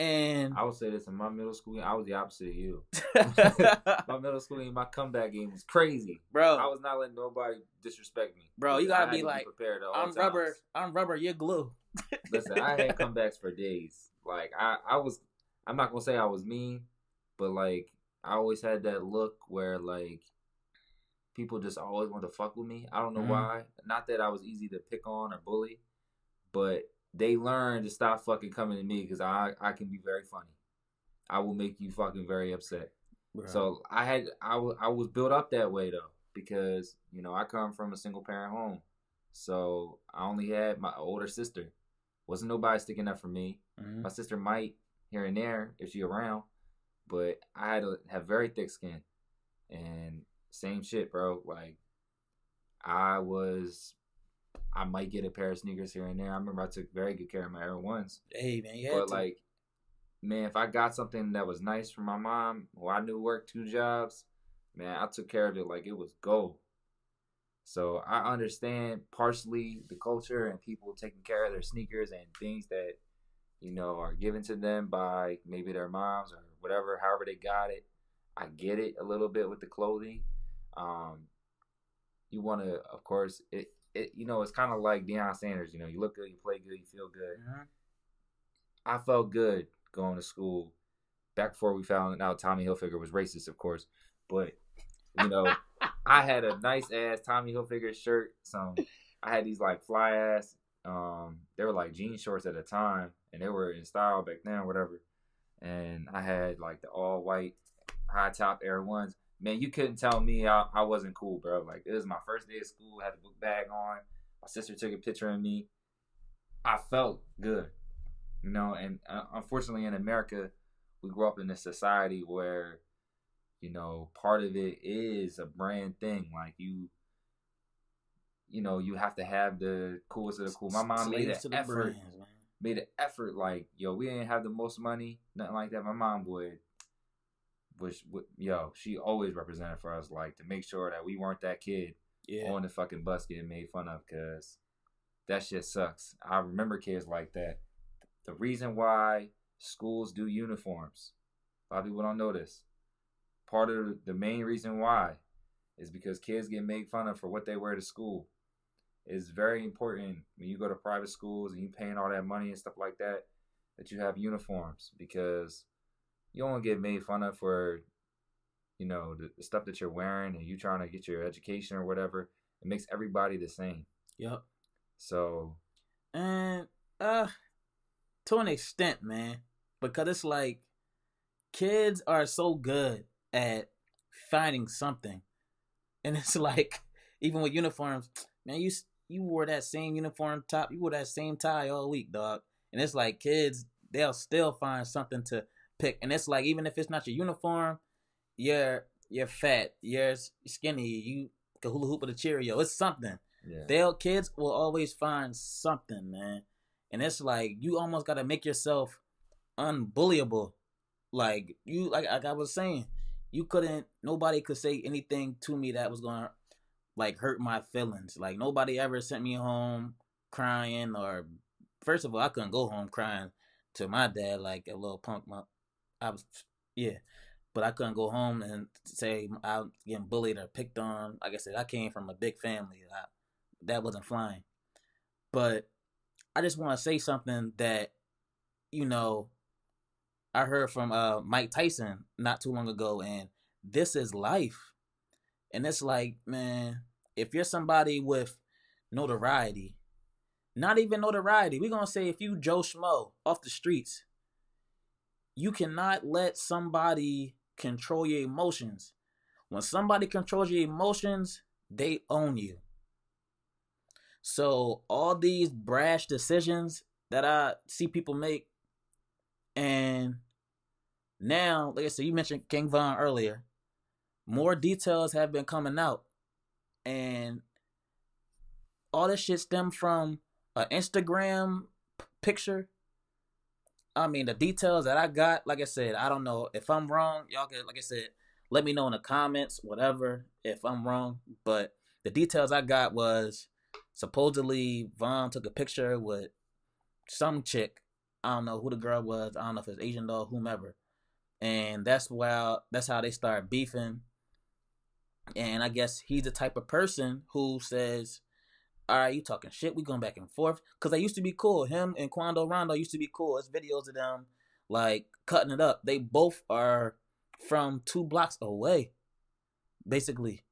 And I would say this in my middle school, game, I was the opposite of you. my middle school, game, my comeback game was crazy, bro. I was not letting nobody disrespect me, bro. You gotta be like, be prepared I'm times. rubber, I'm rubber, you're glue. Listen, I had comebacks for days. Like I, I was, I'm not gonna say I was mean, but like I always had that look where like people just always want to fuck with me. I don't know mm-hmm. why. Not that I was easy to pick on or bully, but they learn to stop fucking coming to me because I I can be very funny. I will make you fucking very upset. Right. So I had I, w- I was built up that way though because you know I come from a single parent home, so I only had my older sister. Wasn't nobody sticking up for me. Mm-hmm. My sister might here and there if she around, but I had to have very thick skin. And same shit, bro. Like I was I might get a pair of sneakers here and there. I remember I took very good care of my Air Ones. Hey man, but to. like, man, if I got something that was nice from my mom, who I knew worked two jobs, man, I took care of it like it was gold. So I understand partially the culture and people taking care of their sneakers and things that you know are given to them by maybe their moms or whatever, however they got it. I get it a little bit with the clothing. Um, you want to, of course, it it, you know, it's kind of like Deion Sanders. You know, you look good, you play good, you feel good. Mm-hmm. I felt good going to school back before we found out Tommy Hilfiger was racist, of course. But you know, I had a nice ass Tommy Hilfiger shirt. Some I had these like fly ass. Um, they were like jean shorts at the time, and they were in style back then, whatever. And I had like the all white high top Air Ones man, you couldn't tell me I, I wasn't cool, bro. Like it was my first day of school, had the book bag on. My sister took a picture of me. I felt good, you know. And uh, unfortunately, in America, we grew up in a society where, you know, part of it is a brand thing. Like you, you know, you have to have the coolest of the cool. My mom made an effort. Brands, made an effort. Like yo, we didn't have the most money, nothing like that. My mom would which yo, she always represented for us, like to make sure that we weren't that kid Yeah. on the fucking bus getting made fun of because that shit sucks. I remember kids like that. The reason why schools do uniforms, a lot of people don't know this. Part of the main reason why is because kids get made fun of for what they wear to school. It's very important when you go to private schools and you paying all that money and stuff like that that you have uniforms because you don't get made fun of for you know the, the stuff that you're wearing and you trying to get your education or whatever. It makes everybody the same. Yep. So And uh to an extent, man. Because it's like kids are so good at finding something. And it's like even with uniforms, man, you you wore that same uniform top, you wore that same tie all week, dog. And it's like kids, they'll still find something to pick. And it's like even if it's not your uniform, you're you're fat, you're skinny, you can hula hoop with a Cheerio. It's something yeah, they'll kids will always find something, man. And it's like you almost gotta make yourself unbullyable. Like you like like I was saying, you couldn't nobody could say anything to me that was gonna like hurt my feelings. Like nobody ever sent me home crying or first of all, I couldn't go home crying to my dad like a little punk my I was yeah. But I couldn't go home and say I'm getting bullied or picked on. Like I said, I came from a big family. I, that wasn't flying. But I just want to say something that, you know, I heard from uh, Mike Tyson not too long ago, and this is life. And it's like, man, if you're somebody with notoriety, not even notoriety, we're going to say if you Joe Schmo off the streets, you cannot let somebody control your emotions. When somebody controls your emotions, they own you. So all these brash decisions that I see people make, and now, like I said, you mentioned King Von earlier. More details have been coming out, and all this shit stemmed from an Instagram p- picture. I mean, the details that I got, like I said, I don't know if I'm wrong. Y'all can, like I said, let me know in the comments, whatever, if I'm wrong. But the details I got was supposedly Von took a picture with some chick. I don't know who the girl was. I don't know if it's Asian doll, whomever. And that's why that's how they start beefing. And I guess he's the type of person who says, "All right, you talking shit? We going back and forth." Because they used to be cool. Him and Quando Rondo used to be cool. It's videos of them like cutting it up. They both are from two blocks away, basically.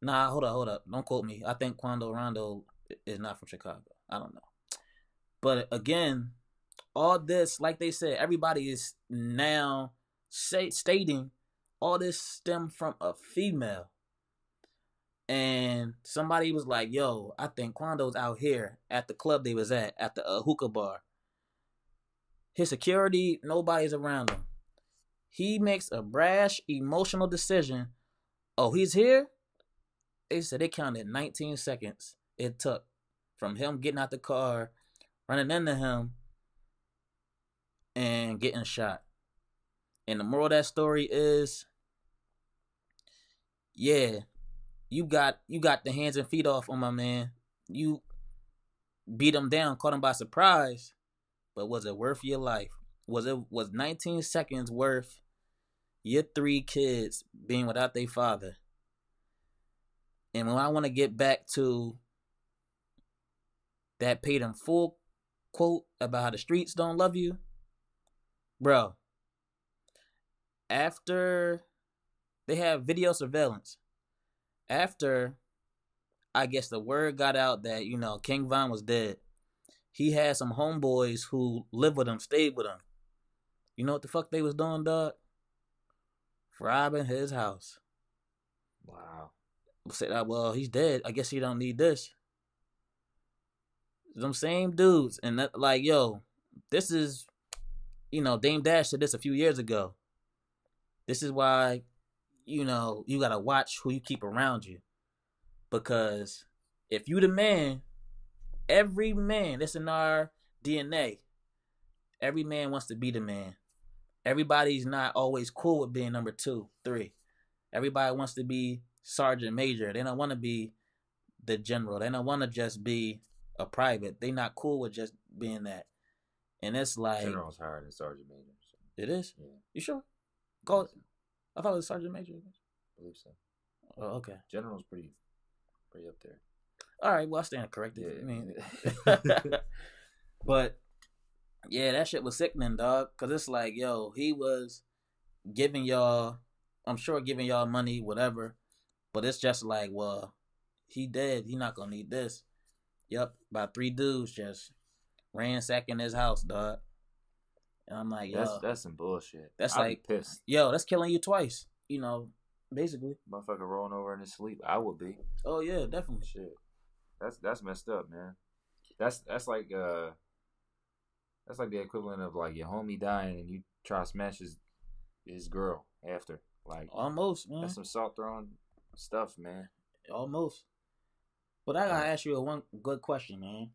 Nah, hold up, hold up. Don't quote me. I think Quando Rondo is not from Chicago. I don't know. But again, all this, like they said, everybody is now say, stating all this stem from a female. And somebody was like, yo, I think Quando's out here at the club they was at, at the uh, hookah bar. His security, nobody's around him. He makes a brash, emotional decision. Oh, he's here? They said they counted 19 seconds it took from him getting out the car, running into him, and getting shot. And the moral of that story is yeah, you got you got the hands and feet off on my man. You beat him down, caught him by surprise. But was it worth your life? Was it was 19 seconds worth your three kids being without their father? And when I want to get back to that paid in full quote about how the streets don't love you, bro. After they have video surveillance, after I guess the word got out that you know King Von was dead, he had some homeboys who lived with him, stayed with him. You know what the fuck they was doing, dog? Robbing his house. wow. Said, "Ah, well, he's dead. I guess he don't need this. Them same dudes, and that, like, yo, this is, you know, Dame Dash said this a few years ago. This is why, you know, you gotta watch who you keep around you, because if you the man, every man, that's in our DNA. Every man wants to be the man. Everybody's not always cool with being number two, three. Everybody wants to be sergeant major. They don't want to be the general. They don't want to just be a private. They not cool with just being that. And it's like General's higher than sergeant major. So, it is. yeah, You sure? Go. I thought it was sergeant major. I believe so. Oh, okay. General's pretty, pretty up there. All right. Well, I stand corrected. Yeah. I mean, but yeah, that shit was sickening, dog. Cause it's like, yo, he was giving y'all, I'm sure giving y'all money, whatever. But it's just like, well, he dead. He not gonna need this. Yep, about three dudes just ransacking his house, dog. And I'm like, yo, That's that's some bullshit. That's I'd like- pissed. yo, that's killing you twice. You know, basically. Motherfucker rolling over in his sleep. I would be. Oh yeah, definitely. Shit. That's that's messed up, man. That's that's like uh that's like the equivalent of like your homie dying and you try to smash his his girl after. Like Almost, man. that's some salt throwing stuff, man. Almost. But I gotta ask you a one good question, man.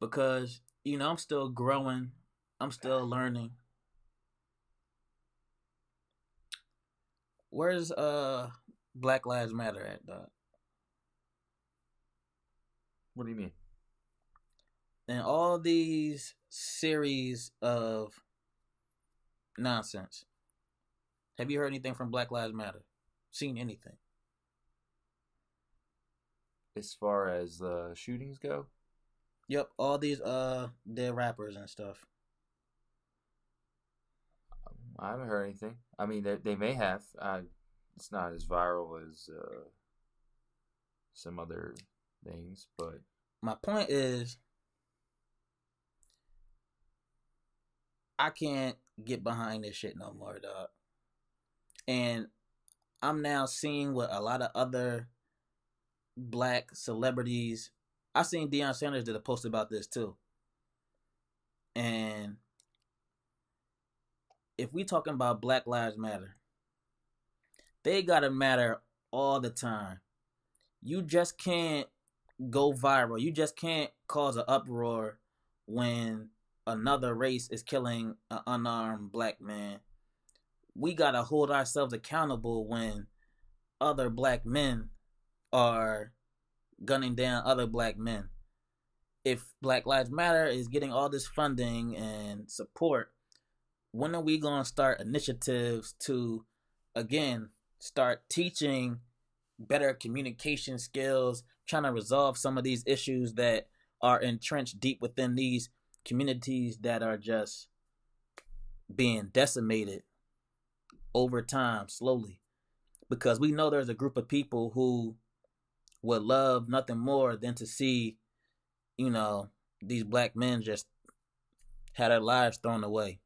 Because, you know, I'm still growing. I'm still learning. Where's uh Black Lives Matter at, dog? What do you mean? And all these series of nonsense. Have you heard anything from Black Lives Matter? Seen anything? As far as uh shootings go, Yep, all these uh dead rappers and stuff. I haven't heard anything. I mean, they, they may have. I, it's not as viral as uh, some other things, but My point is I can't get behind this shit no more, dog. And I'm now seeing what a lot of other black celebrities I seen Deion Sanders did a post about this too. And if we talking about Black Lives Matter, they gotta matter all the time. You just can't go viral. You just can't cause an uproar when another race is killing an unarmed black man. We gotta hold ourselves accountable when other black men are gunning down other black men. If Black Lives Matter is getting all this funding and support, when are we going to start initiatives to, again, start teaching better communication skills, trying to resolve some of these issues that are entrenched deep within these communities that are just being decimated over time, slowly? Because we know there's a group of people who would love nothing more than to see, you know, these black men just had their lives thrown away.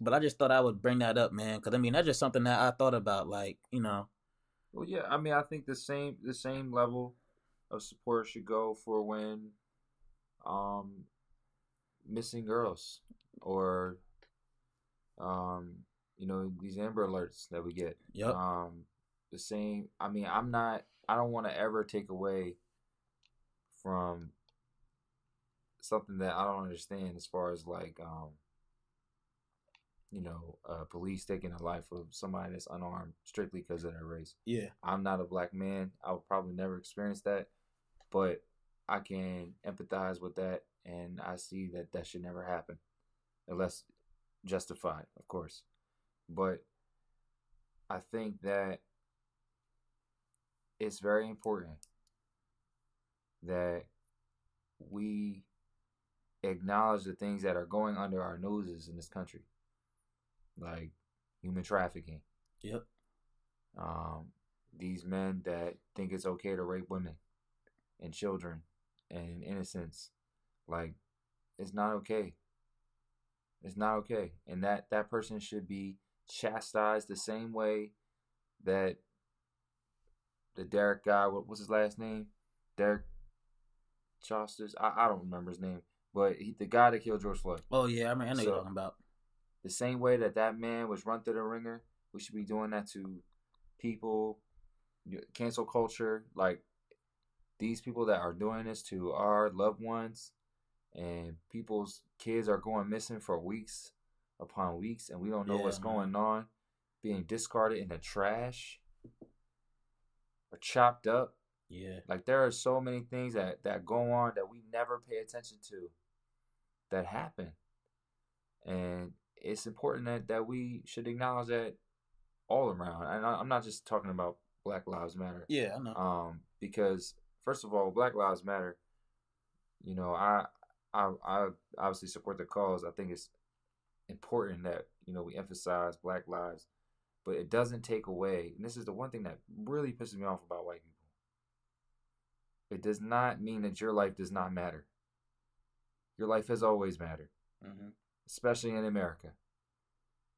But I just thought I would bring that up, man, because I mean that's just something that I thought about, like you know, Well, yeah, I mean, I think the same the same level of support should go for when um missing girls or um you know these Amber Alerts that we get. Yep. Um, the same. I mean, I'm not. I don't want to ever take away from something that I don't understand as far as like um you know uh, police taking the life of somebody that's unarmed strictly because of their race. yeah, I'm not a black man. I will probably never experience that, but I can empathize with that, and I see that that should never happen, unless justified, of course. But I think that it's very important that we acknowledge the things that are going under our noses in this country, like human trafficking. Yep, um, these men that think it's okay to rape women and children and innocents like it's not okay. It's not okay. And that that person should be chastised the same way that the Derek guy what was his last name Derek Chosters I, I don't remember his name but he, the guy that killed George Floyd oh yeah, I mean I know So- you're talking about. the same way that that man was run through the ringer, we should be doing that to people, cancel culture, like these people that are doing this to our loved ones, and people's kids are going missing for weeks upon weeks, and we don't know Yeah, what's man. going on, being discarded in the trash. Are chopped up. Yeah. Like there are so many things that that go on that we never pay attention to that happen. And it's important that, that we should acknowledge that all around. And I, I'm not just talking about Black Lives Matter. Yeah, I know. Um, because first of all, Black Lives Matter. You know, I I I obviously support the cause. I think it's important that you know we emphasize Black lives, but it doesn't take away. And this is the one thing that really pisses me off about white people. It does not mean that your life does not matter. Your life has always mattered, hmm especially in America.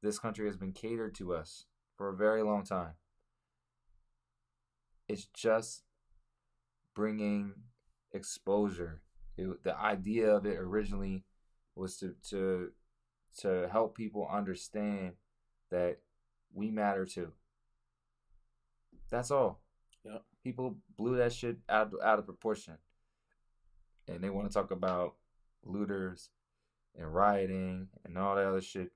This country has been catered to us for a very long time. It's just bringing exposure. It, the idea of it originally was to to to help people understand that we matter too. That's all. People blew that shit out out of proportion, and they want to talk about looters and rioting and all that other shit.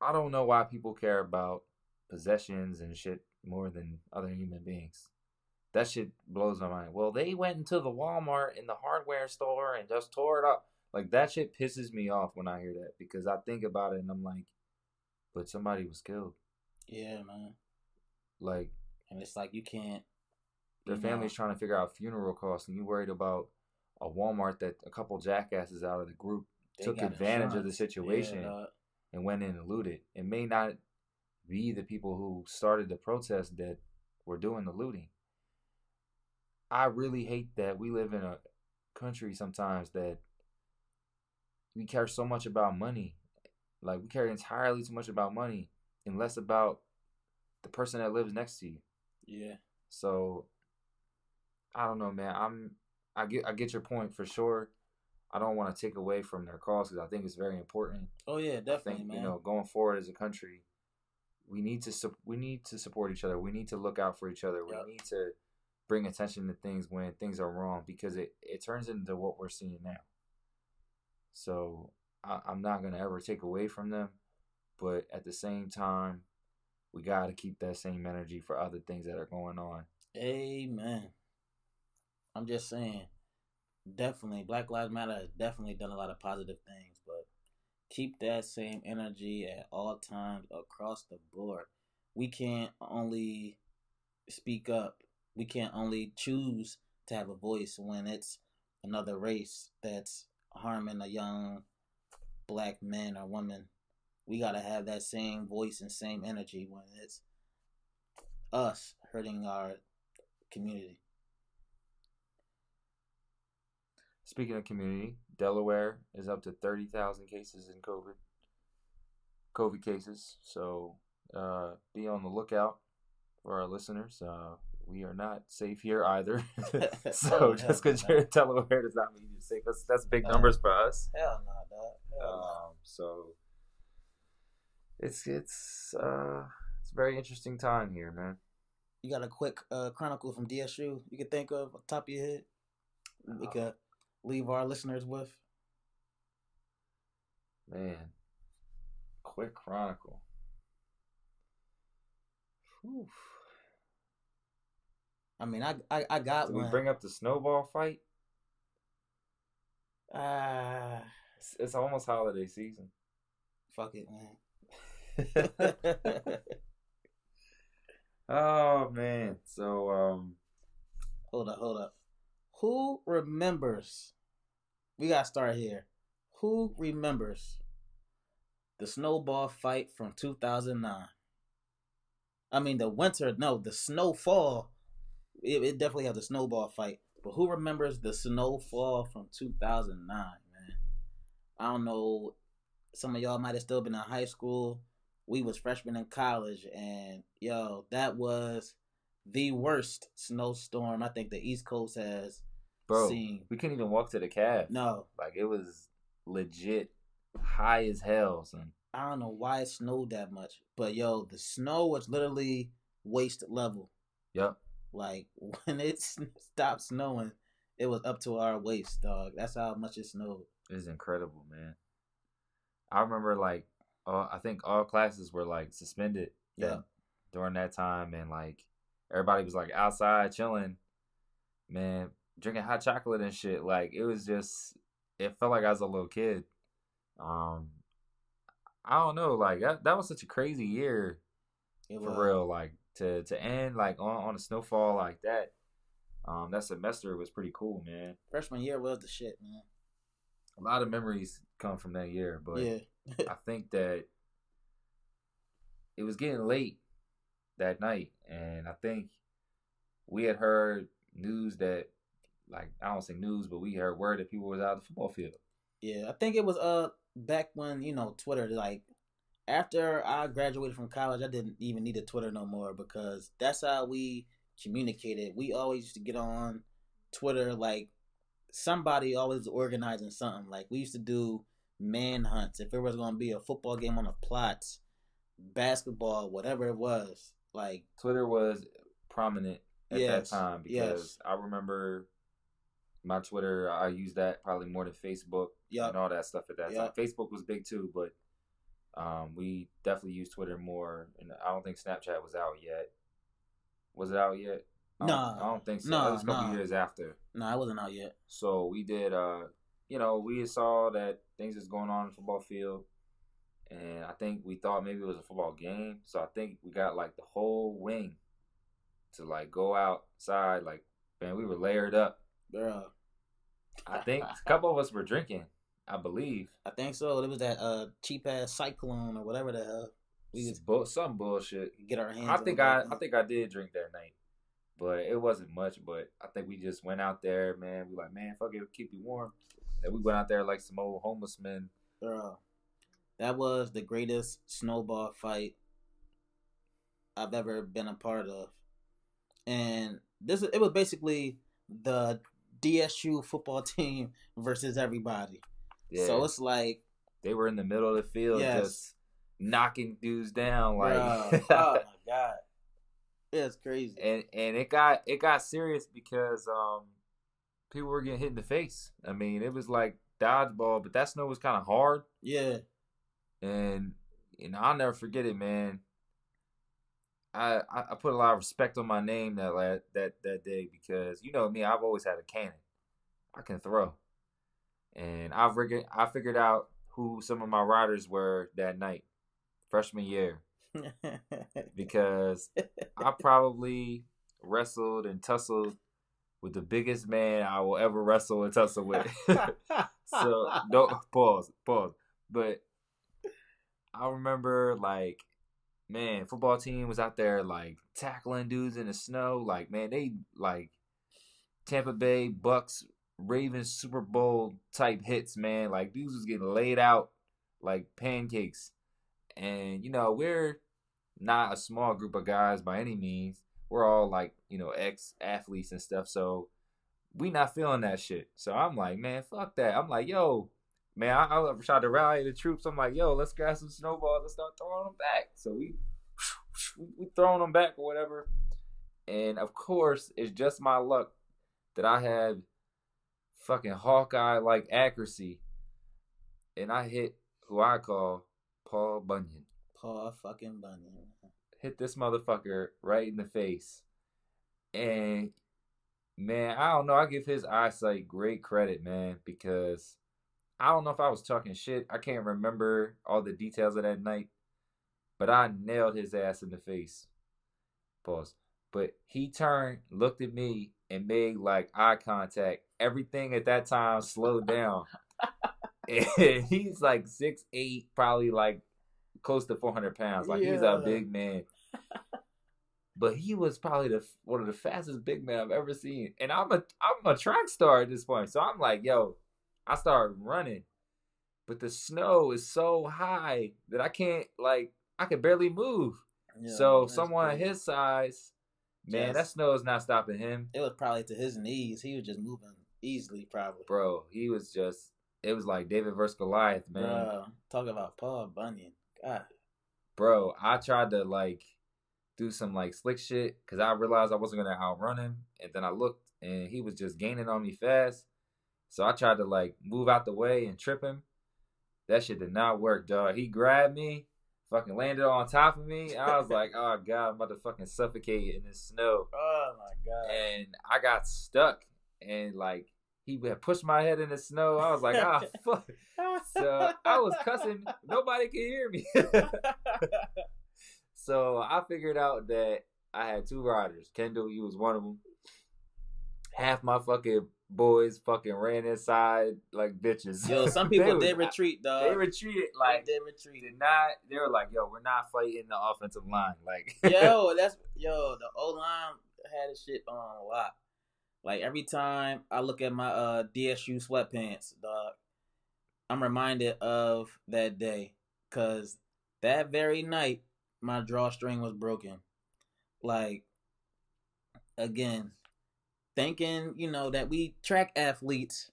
I don't know why people care about possessions and shit more than other human beings. That shit blows my mind. Well, they went into the Walmart in the hardware store and just tore it up. Like that shit pisses me off when I hear that because I think about it and I'm like, but somebody was killed. Yeah, man. Like And it's like you can't. their you know, family's trying to figure out funeral costs and you worried about a Walmart that a couple jackasses out of the group they took advantage of the situation. Yeah, and went in and looted. It may not be the people who started the protest that were doing the looting. I really hate that we live in a country sometimes that we care so much about money. Like we care entirely too much about money and less about the person that lives next to you. yeah. So I don't know, man. I'm I get I get your point for sure. I don't want to take away from their cause because I think it's very important. Oh yeah, I definitely, think man. you know going forward as a country, we need to sup- we need to support each other. We need to look out for each other. Yep. We need to bring attention to things when things are wrong because it it turns into what we're seeing now. So I, I'm not gonna ever take away from them, but at the same time, we got to keep that same energy for other things that are going on. Amen. I'm just saying, definitely, Black Lives Matter has definitely done a lot of positive things, but keep that same energy at all times across the board. We can't only speak up, we can't only choose to have a voice when it's another race that's harming a young black men or women, We got to have that same voice and same energy when it's us hurting our community. Speaking of community, Delaware is up to 30,000 cases in COVID. COVID cases. So uh, be on the lookout for our listeners. Uh, we are not safe here either. so just because you're in Delaware does not mean you're safe. That's, that's big numbers for us. Hell no, dog. Hell. Um, so it's it's uh, it's a very interesting time here, man. You got a quick uh, chronicle from DSU you can think of off the top of your head? We could leave our listeners with. Man, quick chronicle. Whew. I mean, I I, I got Did we bring up the snowball fight? Ah, It's, it's almost holiday season. fuck it, man. oh man. So um hold up, hold up. Who remembers? We gotta start here. Who remembers the snowball fight from 2009? I mean, the winter, no, the snowfall. It, it definitely has a snowball fight. But who remembers the snowfall from 2009, man? I don't know. Some of y'all might have still been in high school. We was freshmen in college, and yo, that was the worst snowstorm I think the East Coast has bro, seen. we couldn't even walk to the cab. No, Like it was legit high as hell, son. I don't know why it snowed that much, but yo, the snow was literally waist level. Yep. Like when it stopped snowing, it was up to our waist, dog. That's how much it snowed. It's incredible, man. I remember like uh, I think all classes were like suspended that Yeah. during that time, and like everybody was like outside chilling, man, drinking hot chocolate and shit. Like it was just, it felt like I was a little kid. Um, I don't know, like that that was such a crazy year It for was. real. Like to to end like on on a snowfall like that. Um, that semester was pretty cool, man. Freshman year was the shit, man. A lot of memories come from that year, but yeah. I think that it was getting late that night, and I think we had heard news that, like, I don't say news, but we heard word that people was out of the football field. Yeah, I think it was uh back when you know Twitter like after I graduated from college, I didn't even need a Twitter no more because that's how we communicated. We always used to get on Twitter like somebody always organizing something. Like we used to do manhunts if it was going to be a football game on the plots, basketball, whatever it was. Like Twitter was prominent at Yes, that time yes. because I remember my Twitter. I used that probably more than Facebook Yup. and all that stuff at that Yup. time. Facebook was big too, but um, we definitely used Twitter more. And I don't think Snapchat was out yet. Was it out yet? No, Nah. I don't think so. Nah, it was a couple nah. years after. no, I wasn't out yet. So we did, uh, you know, we saw that things was going on in the football field, and I think we thought maybe it was a football game. So I think we got like the whole wing to like go outside. Like, man, we were layered up. Bro, I think a couple of us were drinking. I believe I think so. It was that uh cheap ass cyclone or whatever the hell. We was Bu- some bullshit. get our hands. I think. I, I think I did drink that night, but it wasn't much. But I think we just went out there, man. We like, man, fuck it, keep you warm. And we went out there like some old homeless men. Bro, that was the greatest snowball fight I've ever been a part of, and this it was basically the DSU football team versus everybody. Yeah. So it's like, they were in the middle of the field Yes. just knocking dudes down like bruh, oh my god, it's crazy. and and it got it got serious because um people were getting hit in the face. I mean, it was like dodgeball, but that snow was kind of hard Yeah, and you know, I'll never forget it, man. I, I I put a lot of respect on my name that la- that that day because you know me, I've always had a cannon. I can throw, and I figured I figured out who some of my riders were that night, freshman year, because I probably wrestled and tussled with the biggest man I will ever wrestle and tussle with. so don't pause, pause. But I remember like, man, football team was out there like tackling dudes in the snow. Like, man, they like Tampa Bay Bucks Ravens Super Bowl type hits, man. Like dudes was getting laid out like pancakes. And you know, we're not a small group of guys by any means. We're all like, you know, ex athletes and stuff. So we not feeling that shit. So I'm like, man, fuck that. I'm like, yo, man, I, I tried to rally the troops. I'm like, yo, let's grab some snowballs and start throwing them back. So we we throwing them back or whatever. And of course, it's just my luck that I had fucking Hawkeye like accuracy, and I hit who I call Paul Bunyan. Paul fucking Bunyan. Hit this motherfucker right in the face, and man, I don't know. I give his eyesight great credit, man, because I don't know if I was talking shit. I can't remember all the details of that night, but I nailed his ass in the face. Pause. But he turned, looked at me, and made like eye contact. Everything at that time slowed down. and he's like six eight, probably like close to four hundred pounds. Like he's a big man. But he was probably the one of the fastest big men I've ever seen. And I'm a I'm a track star at this point. So I'm like, yo, I started running. But the snow is so high that I can't like I can barely move. Yeah, so someone crazy. his size, man, Yes. that snow is not stopping him. It was probably to his knees. He was just moving easily, probably. Bro, he was just it was like David versus Goliath, man. Bro, talk about Paul Bunyan. God. Bro, I tried to like do some like slick shit because I realized I wasn't gonna outrun him, and then I looked and he was just gaining on me fast. So I tried to like move out the way and trip him. That shit did not work, dog. He grabbed me fucking landed on top of me. I was like, oh god, I'm about to fucking suffocate in this snow. Oh my god. And I got stuck and like he had pushed my head in the snow. I was like, ah fuck. So I was cussing. Nobody could hear me. so I figured out that I had two riders. Kendall, you was one of them. Half my fucking boys fucking ran inside like bitches. Yo, some people did retreat, dog. They retreated like they did retreat. did not. They were like, "Yo, we're not fighting the offensive line." Like, yo, that's yo. The O line had a shit on a lot. Like every time I look at my uh DSU sweatpants, dog, I'm reminded of that day because that very night my drawstring was broken. Like again, thinking you know that we track athletes,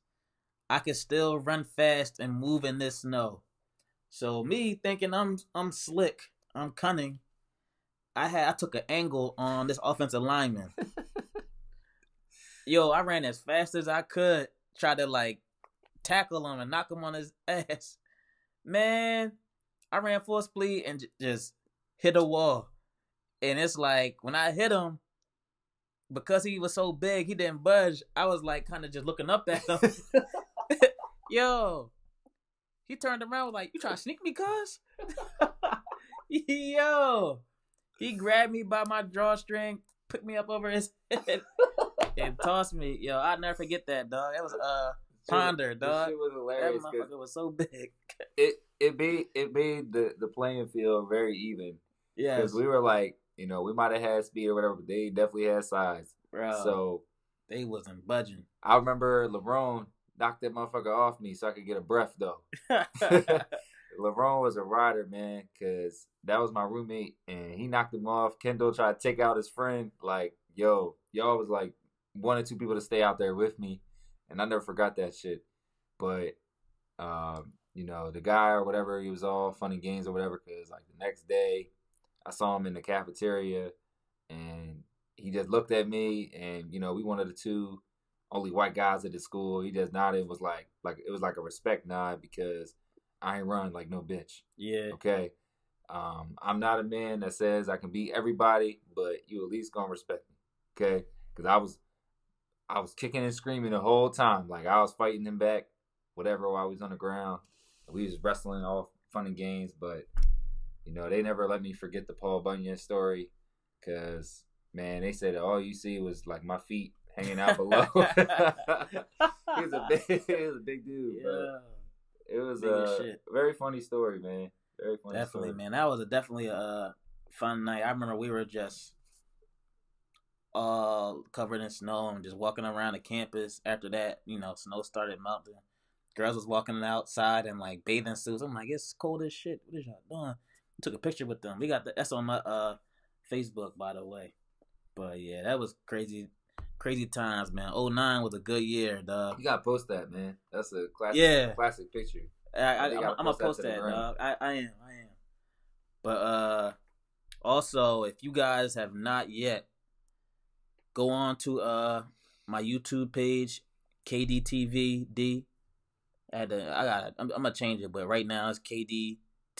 I could still run fast and move in this snow. So me thinking I'm I'm slick, I'm cunning. I had I took an angle on this offensive lineman. Yo, I ran as fast as I could, try to like tackle him and knock him on his ass. Man, I ran full speed and j- just hit a wall. And it's like when I hit him, because he was so big, he didn't budge. I was like kind of just looking up at him. Yo, he turned around was like, "You trying to sneak me, cuz?" Yo, he grabbed me by my drawstring, picked me up over his head, and tossed me. Yo, I'll never forget that, dog. That was uh ponder, dog. shit was hilarious. That motherfucker was so big. it it made it made the the playing field very even Yeah, because we were like, you know, we might have had speed or whatever, but they definitely had size. bro. So they wasn't budging. I remember LeBron knocked that motherfucker off me so I could get a breath though. LeBron was a rider, man, because that was my roommate, and he knocked him off. Kendall tried to take out his friend. Like, yo, y'all was like one or two people to stay out there with me, and I never forgot that shit. But, um, you know, the guy or whatever, he was all funny games or whatever. Because like the next day, I saw him in the cafeteria, and he just looked at me, and you know, we one of the two only white guys at the school. He just nodded, was like, like it was like a respect nod because. I ain't run like no bitch. yeah, Okay. Um, I'm not a man that says I can beat everybody, but you at least gonna respect me. Okay. Cause I was I was kicking and screaming the whole time. Like I was fighting him back, whatever while we was on the ground. We was wrestling off fun and games, but you know, they never let me forget the Paul Bunyan story. Cause man, they said all you see was like my feet hanging out below. he was a big he was a big dude, bro. yeah. It was a shit. very funny story, man. Very funny Definitely, story. man. That was a definitely a uh, fun night. I remember we were just all covered in snow and just walking around the campus. After that, you know, snow started melting. Girls was walking outside in like bathing suits. I'm like, it's cold as shit. What is y'all doing? Took a picture with them. We got the, that's on my uh Facebook, by the way. But yeah, that was crazy, crazy times, man. 09 was a good year, dog. You gotta post that, man. That's a classic, Yeah. classic picture. I, I, I'm gonna post that that, dog. I, I am, I am. But uh, also, if you guys have not yet, go on to uh my YouTube page, KDTVD. Had to, I got, I'm, I'm gonna change it, but right now it's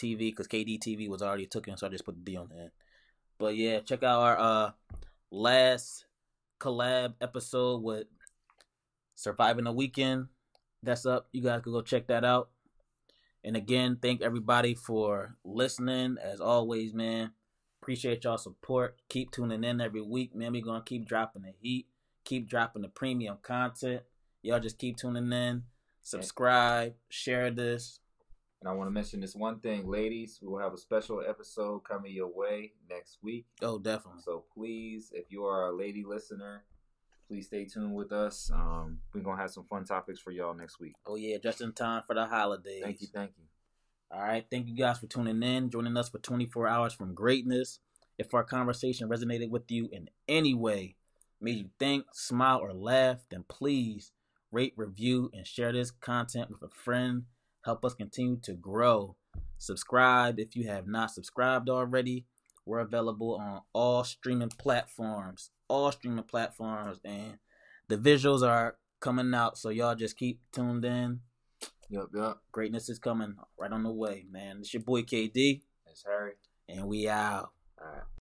KDTV because KD TV was already taken, so I just put the D on the end. But yeah, check out our uh last collab episode with Surviving the Weekend. That's up. You guys can go check that out. And again, thank everybody for listening. As always, man, appreciate y'all support. Keep tuning in every week, man. We're gonna keep dropping the heat, keep dropping the premium content. Y'all just keep tuning in, subscribe, share this. And I want to mention this one thing, ladies. We will have a special episode coming your way next week. Oh, definitely. So please, if you are a lady listener, please stay tuned with us. Um, we're gonna have some fun topics for y'all next week. Oh yeah, just in time for the holidays. Thank you, thank you. All right. Thank you guys for tuning in, joining us for 24 hours from greatness. If our conversation resonated with you in any way, made you think, smile, or laugh, then please rate, review, and share this content with a friend. Help us continue to grow. Subscribe if you have not subscribed already. We're available on all streaming platforms, all streaming platforms, and the visuals are coming out. So y'all just keep tuned in Yep, yep. greatness is coming right on the way, man. It's your boy KD. It's Harry. And we out. All right.